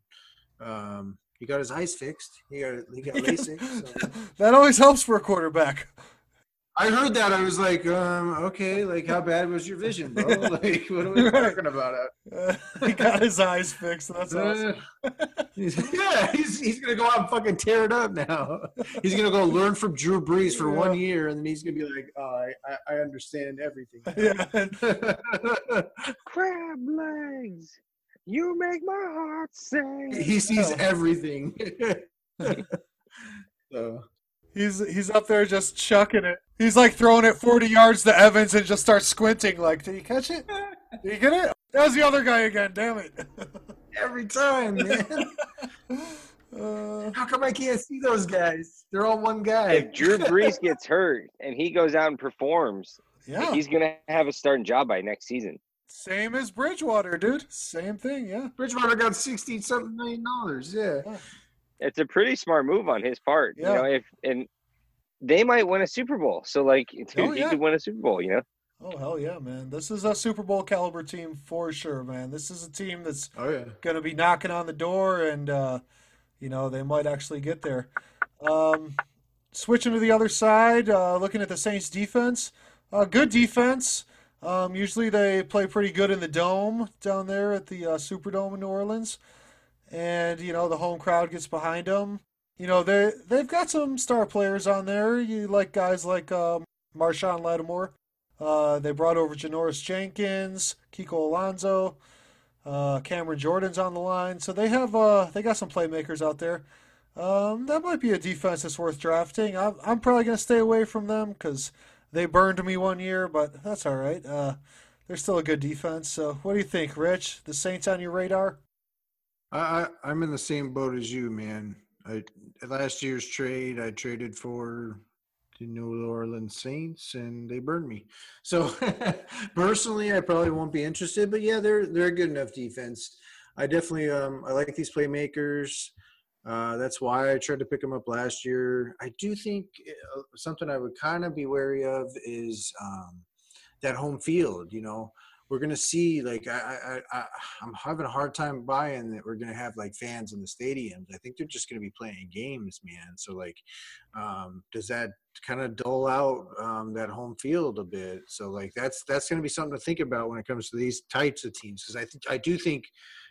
um, he got his eyes fixed. He got he got LASIK. So. that always helps for a quarterback. I heard that. I was like, um, okay, like how bad was your vision, bro? Like what are we Right. talking about? Uh, he got his eyes fixed. That's awesome. Uh, he's- yeah, he's he's gonna go out and fucking tear it up now. He's gonna go learn from Drew Brees for one year, and then he's gonna be like, oh, I, I, I understand everything. Yeah, Crab legs, you make my heart sing. he sees Yeah. everything. so he's he's up there just chucking it. He's like throwing it 40 yards to Evans and just starts squinting. Like, did he catch it? Did he get it? That was the other guy again. Damn it. every time, man. Uh, How come I can't see those guys? They're all one guy. If Drew Brees gets hurt and he goes out and performs, yeah, he's gonna have a starting job by next season. same as Bridgewater, dude. Same thing. Yeah. Bridgewater got sixty something million dollars. Yeah. It's a pretty smart move on his part. Yeah. You know, if and they might win a Super Bowl. So like, dude, Oh, he could win a Super Bowl. You know. Oh hell yeah, man! This is a Super Bowl caliber team for sure, man. This is a team that's Oh yeah. going to be knocking on the door, and uh, you know they might actually get there. Um, switching to the other side, uh, looking at the Saints defense, uh, good defense. Um, usually they play pretty good in the dome down there at the uh, Superdome in New Orleans, and you know the home crowd gets behind them. You know they they've got some star players on there. You like guys like um, Marshon Lattimore. Uh, they brought over Janoris Jenkins, Kiko Alonso. Uh, Cameron Jordan's on the line, so they have uh, they got some playmakers out there. Um, that might be a defense that's worth drafting. I'm, I'm probably gonna stay away from them because they burned me one year, but that's all right. Uh, they're still a good defense. So, what do you think, Rich? The Saints on your radar? I, I I'm in the same boat as you, man. I last year's trade, I traded for the New Orleans Saints, and they burned me. So personally, I probably won't be interested. But yeah, they're they're a good enough defense. I definitely um, I like these playmakers. Uh, that's why I tried to pick them up last year. I do think uh, something I would kind of be wary of is um, that home field. You know, we're gonna see like I, I, I I'm having a hard time buying that we're gonna have like fans in the stadiums. I think they're just gonna be playing games, man. So like, um, does that kind of dull out um, that home field a bit? So like that's that's gonna be something to think about when it comes to these types of teams because I think I do think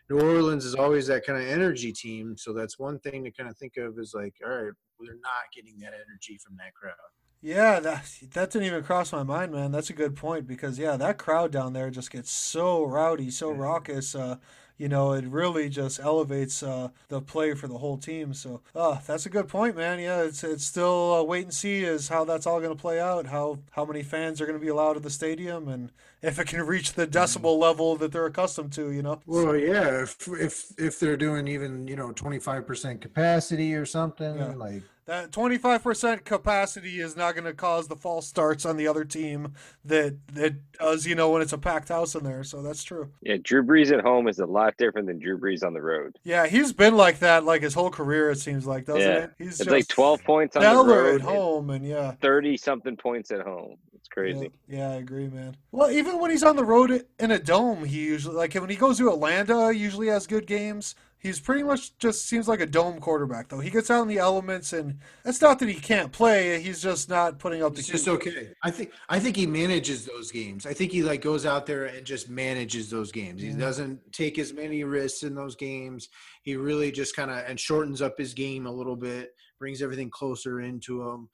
New Orleans is always that kind of energy team. So that's one thing to kind of think of is like, all right, we're not getting that energy from that crowd. Yeah, that that didn't even cross my mind, man. That's a good point because yeah, that crowd down there just gets so rowdy, so raucous. Uh, you know, it really just elevates uh, the play for the whole team. So, uh, that's a good point, man. Yeah, it's it's still uh, wait and see is how that's all going to play out. How how many fans are going to be allowed at the stadium, and if it can reach the decibel level that they're accustomed to. You know. Well, yeah, if if if they're doing even you know twenty five percent capacity or something Yeah. like. That 25% capacity is not going to cause the false starts on the other team that that does, you know, when it's a packed house in there. So that's true. Yeah, Drew Brees at home is a lot different than Drew Brees on the road. Yeah, he's been like that like his whole career. It seems like, doesn't Yeah. it? He's It's like 12 points on the road at home, and yeah, thirty something points at home. It's yeah, crazy. yeah, I agree, man. Well, even when he's on the road in a dome, he usually like when he goes to Atlanta, he usually has good games. He's pretty much just seems like a dome quarterback, though. He gets out in the elements, and it's not that he can't play. He's just not putting up the. It's just okay. I think I think he manages those games. I think he like goes out there and just manages those games. He doesn't take as many risks in those games. He really just kind of and shortens up his game a little bit, brings everything closer into him,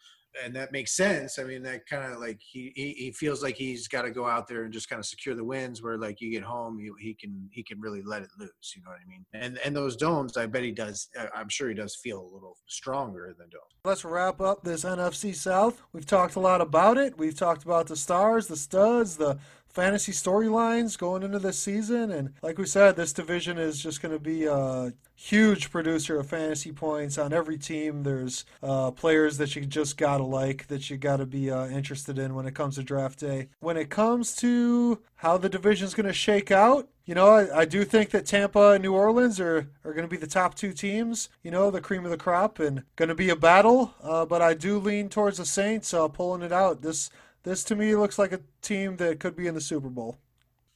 and that makes sense. I mean, that kind of like he, he he feels like he's got to go out there and just kind of secure the wins. Where like you get home, he can he can really let it loose. You know what I mean? And and those domes, I bet he does. I'm sure he does feel a little stronger than domes. Let's wrap up this NFC South. We've talked a lot about it. We've talked about the stars, the studs, the fantasy storylines going into this season. And like we said, this division is just going to be a huge producer of fantasy points on every team. There's uh, players that you just got to like, that you got to be uh, interested in when it comes to draft day. When it comes to how the division's going to shake out, you know, I, I do think that Tampa and New Orleans are, are going to be the top two teams, you know, the cream of the crop, and going to be a battle. Uh, but I do lean towards the Saints uh, pulling it out. This this to me looks like a team that could be in the Super Bowl.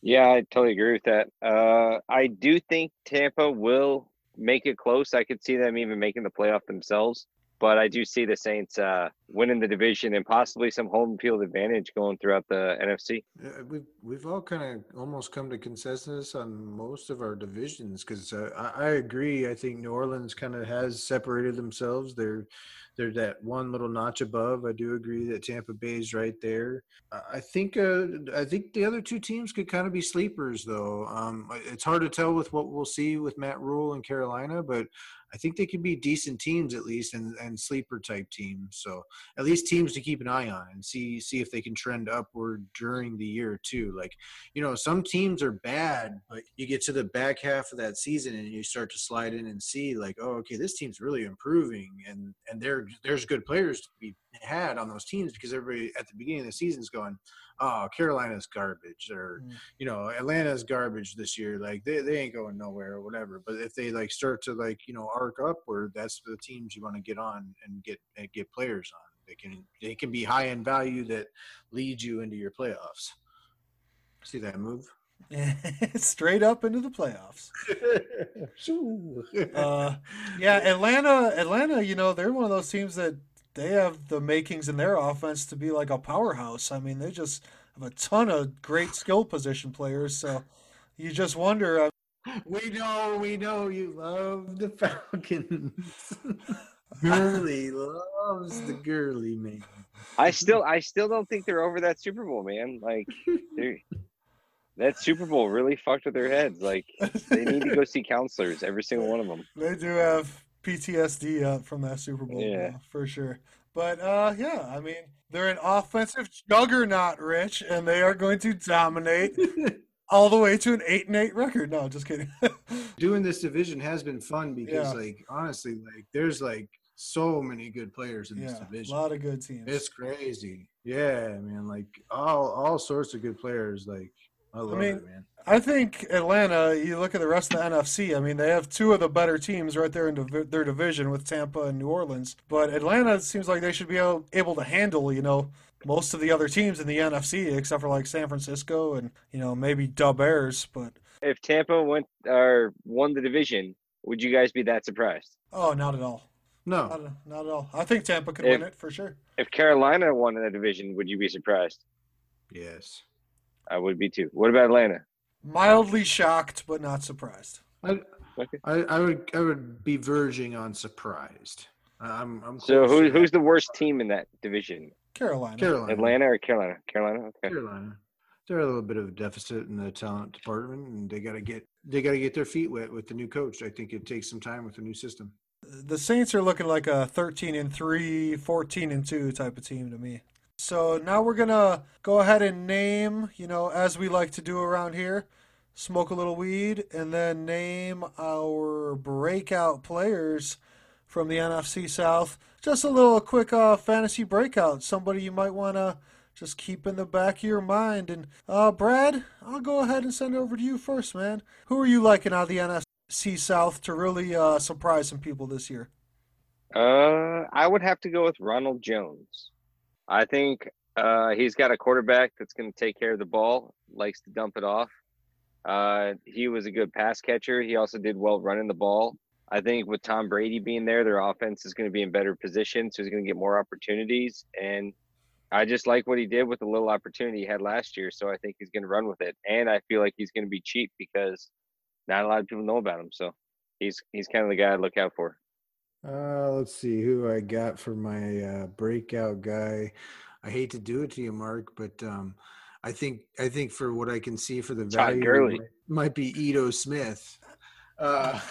Yeah, I totally agree with that. Uh, I do think Tampa will make it close. I could see them even making the playoff themselves. But I do see the Saints uh, winning the division and possibly some home field advantage going throughout the NFC. Yeah, we've we've all kind of almost come to consensus on most of our divisions because uh, I, I agree. I think New Orleans kind of has separated themselves. They're they're that one little notch above. I do agree that Tampa Bay's right there. I think uh, I think the other two teams could kind of be sleepers though. Um, it's hard to tell with what we'll see with Matt Rhule and Carolina, but I think they could be decent teams at least and, and sleeper type teams. So at least teams to keep an eye on and see see if they can trend upward during the year too. Like, you know, some teams are bad, but you get to the back half of that season and you start to slide in and see like, oh, okay, this team's really improving and and there there's good players to be had on those teams because everybody at the beginning of the season is going, oh, Carolina's garbage or Mm. you know Atlanta's garbage this year. Like they, they ain't going nowhere or whatever. But if they like start to like you know arc upward, that's the teams you want to get on and get and get players on. They can they can be high in value that leads you into your playoffs. See that move? Straight up into the playoffs. Uh, yeah, Atlanta. Atlanta. You know, they're one of those teams that they have the makings in their offense to be like a powerhouse. I mean, they just have a ton of great skill position players. So you just wonder. Uh, we know, we know you love the Falcons. Gurley loves the girly man. I still, I still don't think they're over that Super Bowl, man. Like, they're- that Super Bowl really fucked with their heads. Like, they need to go see counselors, every single one of them. they do have PTSD uh, from that Super Bowl, Yeah. for sure. But uh, yeah, I mean, they're an offensive juggernaut, Rich, and they are going to dominate all the way to an eight and eight record. No, just kidding. Doing this division has been fun because, Yeah. like, honestly, like, there's like so many good players in this division. a lot of good teams. It's crazy. Yeah, man. Like all all sorts of good players. Like I love mean, it, man. I think Atlanta. You look at the rest of the NFC. I mean, they have two of the better teams right there in div- their division with Tampa and New Orleans. But Atlanta seems like they should be able, able to handle, you know, most of the other teams in the NFC, except for like San Francisco and you know maybe Dub Bears. But If Tampa went or won the division, would you guys be that surprised? oh, not at all. No, Not, not at all. I think Tampa could If- win it for sure. If Carolina won the division, would you be surprised? yes. I would be too. What about Atlanta? Mildly shocked, but not surprised. I, Okay. I I would I would be verging on surprised. I'm I'm So who, who's the worst team in that division? Carolina. Carolina. Atlanta or Carolina? Carolina. Okay. Carolina. They're a little bit of a deficit in the talent department, and they got to get they got to get their feet wet with the new coach. I think it takes some time with the new system. the Saints are looking like a 13 and 3, 14 and 2 type of team to me. So now we're going to go ahead and name, you know, as we like to do around here, smoke a little weed and then name our breakout players from the NFC South. Just a little quick uh, fantasy breakout, somebody you might want to just keep in the back of your mind. And uh, Brad, I'll go ahead and send it over to you first, man. Who are you liking out of the NFC South to really uh, surprise some people this year? Uh, I would have to go with Ronald Jones. I think uh, he's got a quarterback that's going to take care of the ball, likes to dump it off. Uh, he was a good pass catcher. He also did well running the ball. I think with Tom Brady being there, their offense is going to be in better position, so he's going to get more opportunities. And I just like what he did with the little opportunity he had last year, so I think he's going to run with it. And I feel like he's going to be cheap because not a lot of people know about him. So he's he's kind of the guy I look out for. Uh, let's see who I got for my uh, breakout guy. I hate to do it to you, Mark, but um, I think I think for what I can see for the Todd value Gurley. might, might be Ito Smith. Uh,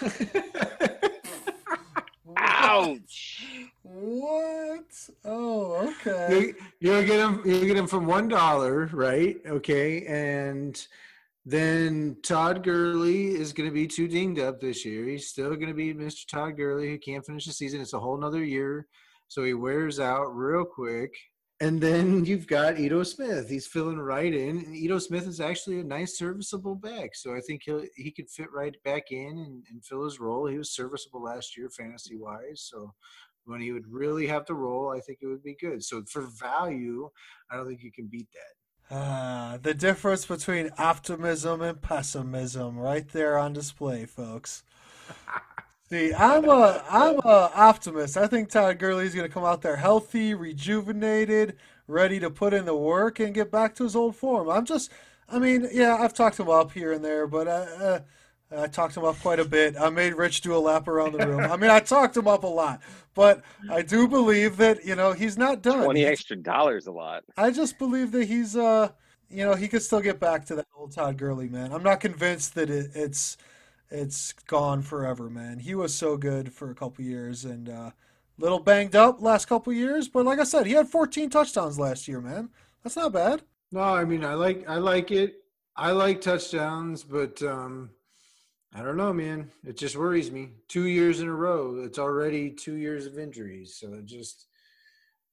Ouch! What? Oh, okay. you you get him you get him from one dollar, right? Okay, and then Todd Gurley is going to be too dinged up this year. He's still going to be Mr. Todd Gurley who can't finish the season. It's a whole nother year, so he wears out real quick. And then you've got Ito Smith. He's filling right in. And Ito Smith is actually a nice, serviceable back. So I think he'll he could fit right back in and, and fill his role. He was serviceable last year, fantasy wise. So when he would really have to roll, I think it would be good. So for value, I don't think you can beat that. Ah, the difference between optimism and pessimism, right there on display, folks. See, I'm a I'm a optimist. I think Todd Gurley's going to come out there healthy, rejuvenated, ready to put in the work and get back to his old form. I'm just, I mean, yeah, I've talked him up here and there, but uh, uh, I talked him up quite a bit. I made Rich do a lap around the room. I mean, I talked him up a lot, but I do believe that you know he's not done. Twenty extra dollars a lot. I just believe that he's uh you know he could still get back to that old Todd Gurley man. I'm not convinced that it, it's it's gone forever, man. He was so good for a couple years and uh little banged up last couple years, but like I said, he had 14 touchdowns last year, man. That's not bad. No, I mean I like I like it. I like touchdowns, but um I don't know, man. It just worries me. Two years in a row. It's already two years of injuries. So it just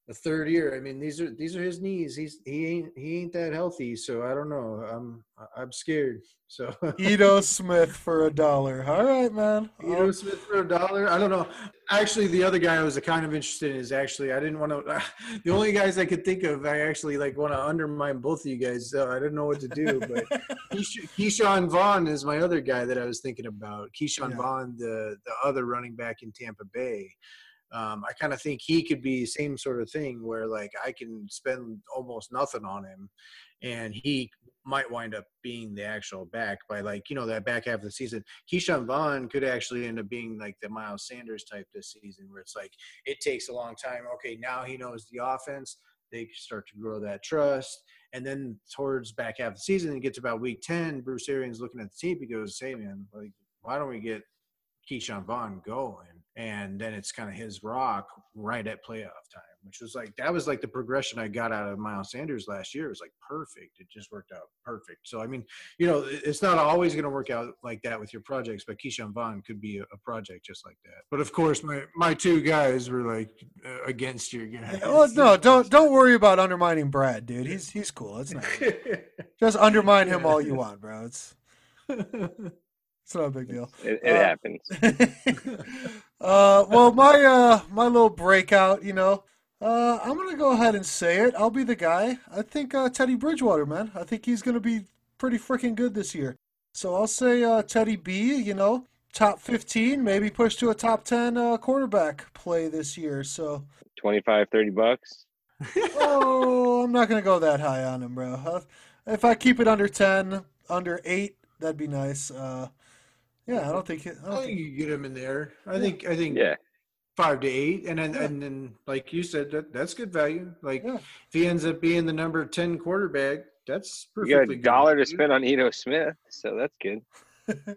the third year. I mean, these are these are his knees. He's he ain't he ain't that healthy. So I don't know. I'm I'm scared. So Ito Smith for a dollar. All right, man. Ito um, Smith for a dollar. I don't know. Actually, the other guy I was kind of interested in is actually I didn't want to. The only guys I could think of, I actually like want to undermine both of you guys. So I didn't know what to do. But Ke'Shawn Vaughn is my other guy that I was thinking about. Ke'Shawn Yeah. Vaughn, the the other running back in Tampa Bay. Um, I kind of think he could be the same sort of thing where like I can spend almost nothing on him, and he might wind up being the actual back by like you know that back half of the season. Ke'Shawn Vaughn could actually end up being like the Miles Sanders type this season, where it's like it takes a long time. Okay, now he knows the offense. They start to grow that trust, and then towards back half of the season, it gets about week ten. Bruce Arians looking at the team. He goes, "Hey man, like why don't we get Ke'Shawn Vaughn going?" And then it's kind of his rock right at playoff time, which was like that was like the progression I got out of Miles Sanders last year. It was like perfect. It just worked out perfect. So I mean, you know, it's not always going to work out like that with your projects, but Ke'Shawn Vaughn could be a, a project just like that. But of course, my my two guys were like uh, against your guys. Well, no, don't don't worry about undermining Brad, dude. He's he's cool. It's not just undermine him all you want, bro. It's it's not a big deal. It, it Uh, happens. uh, well, my uh, my little breakout, you know, uh, I'm gonna go ahead and say it. I'll be the guy. I think uh, Teddy Bridgewater, man. I think he's gonna be pretty freaking good this year. So I'll say uh, Teddy B. You know, top 15, maybe push to a top 10 uh, quarterback play this year. So, 25, 30 bucks. oh, I'm not gonna go that high on him, bro. If I keep it under 10, under eight, that'd be nice. Uh, yeah, I don't think. It, I I don't think think you get him in there. I think I think Yeah. five to eight, and then Yeah. and then like you said, that that's good value. Like Yeah. if he ends up being the number ten quarterback, that's You perfectly got a good dollar to spend on Ito Smith, so that's good.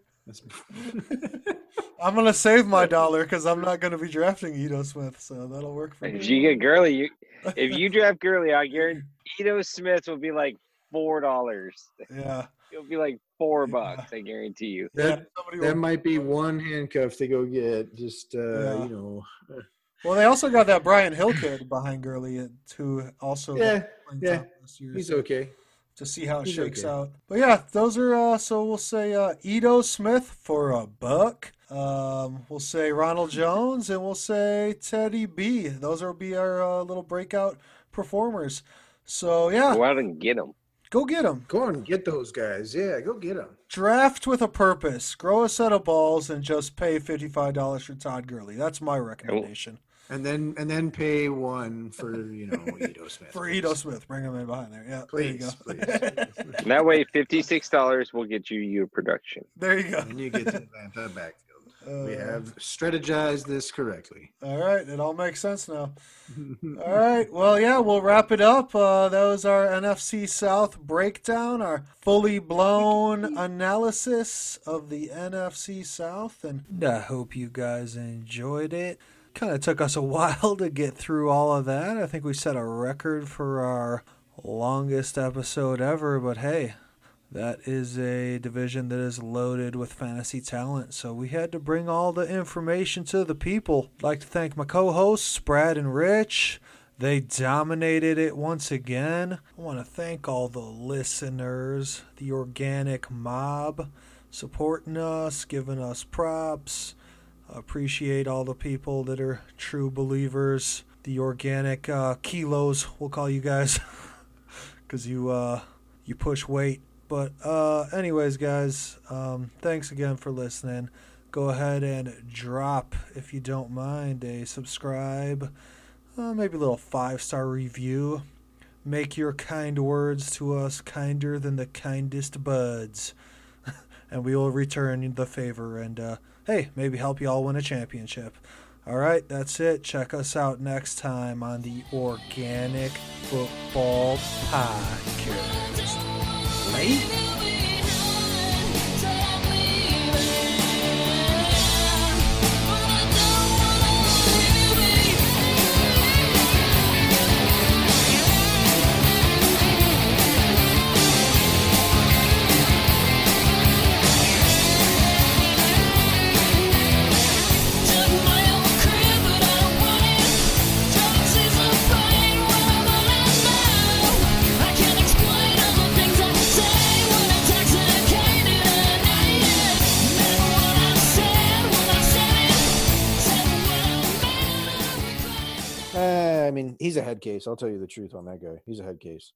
I'm gonna save my dollar because I'm not gonna be drafting Ito Smith, so that'll work for If me. you get Gurley, you if you draft Gurley, I guarantee Ito Smith will be like four dollars. Yeah, It'll be like four bucks. I guarantee you. That- that might be one handcuff to go get. Just uh, Yeah. you know, Well, they also got that Brian Hill kid behind Gurley, uh, who also yeah, yeah. this year. he's so- okay. to see how it He's shakes okay. out. But yeah, those are uh so we'll say uh Ito Smith for a buck. Um we'll say Ronald Jones and we'll say Teddy B. Those will be our uh, little breakout performers. So yeah, Go out and get him. Go get them. Go on and get those guys. Yeah, go get them. Draft with a purpose. Grow a set of balls and just pay $55 for Todd Gurley. That's my recommendation. And then and then pay one for you know Ito Smith. For. Ito Smith, bring him in behind there. Yeah, there you Please, go. please. And that way, fifty-six dollars will get you your production. there you go. and you get to Atlanta backfield. we Uh, have strategized this correctly. All right, it all makes sense now. All right, well, yeah, we'll wrap it up. Uh, that was our NFC South breakdown, our fully blown analysis of the NFC South, and I hope you guys enjoyed it. Kind of took us a while to get through all of that. I think we set a record for our longest episode ever, but hey, that is a division that is loaded with fantasy talent, so we had to bring all the information to the people. I'd like to thank my co hosts, Brad and Rich. They dominated it once again. I want to thank all the listeners, the organic mob, supporting us, giving us props. Appreciate all the people that are true believers. The organic uh, kilos, we'll call you guys, because you uh, you push weight. But uh, anyways, guys, um, thanks again for listening. Go ahead and drop, if you don't mind, a subscribe, uh, maybe a little five star review. Make your kind words to us kinder than the kindest buds, and we will return the favor and uh, hey, maybe help you all win a championship. All right, that's it. Check us out next time on the Organic Football Podcast. Late? Head case. I'll tell you the truth on that guy. He's a head case.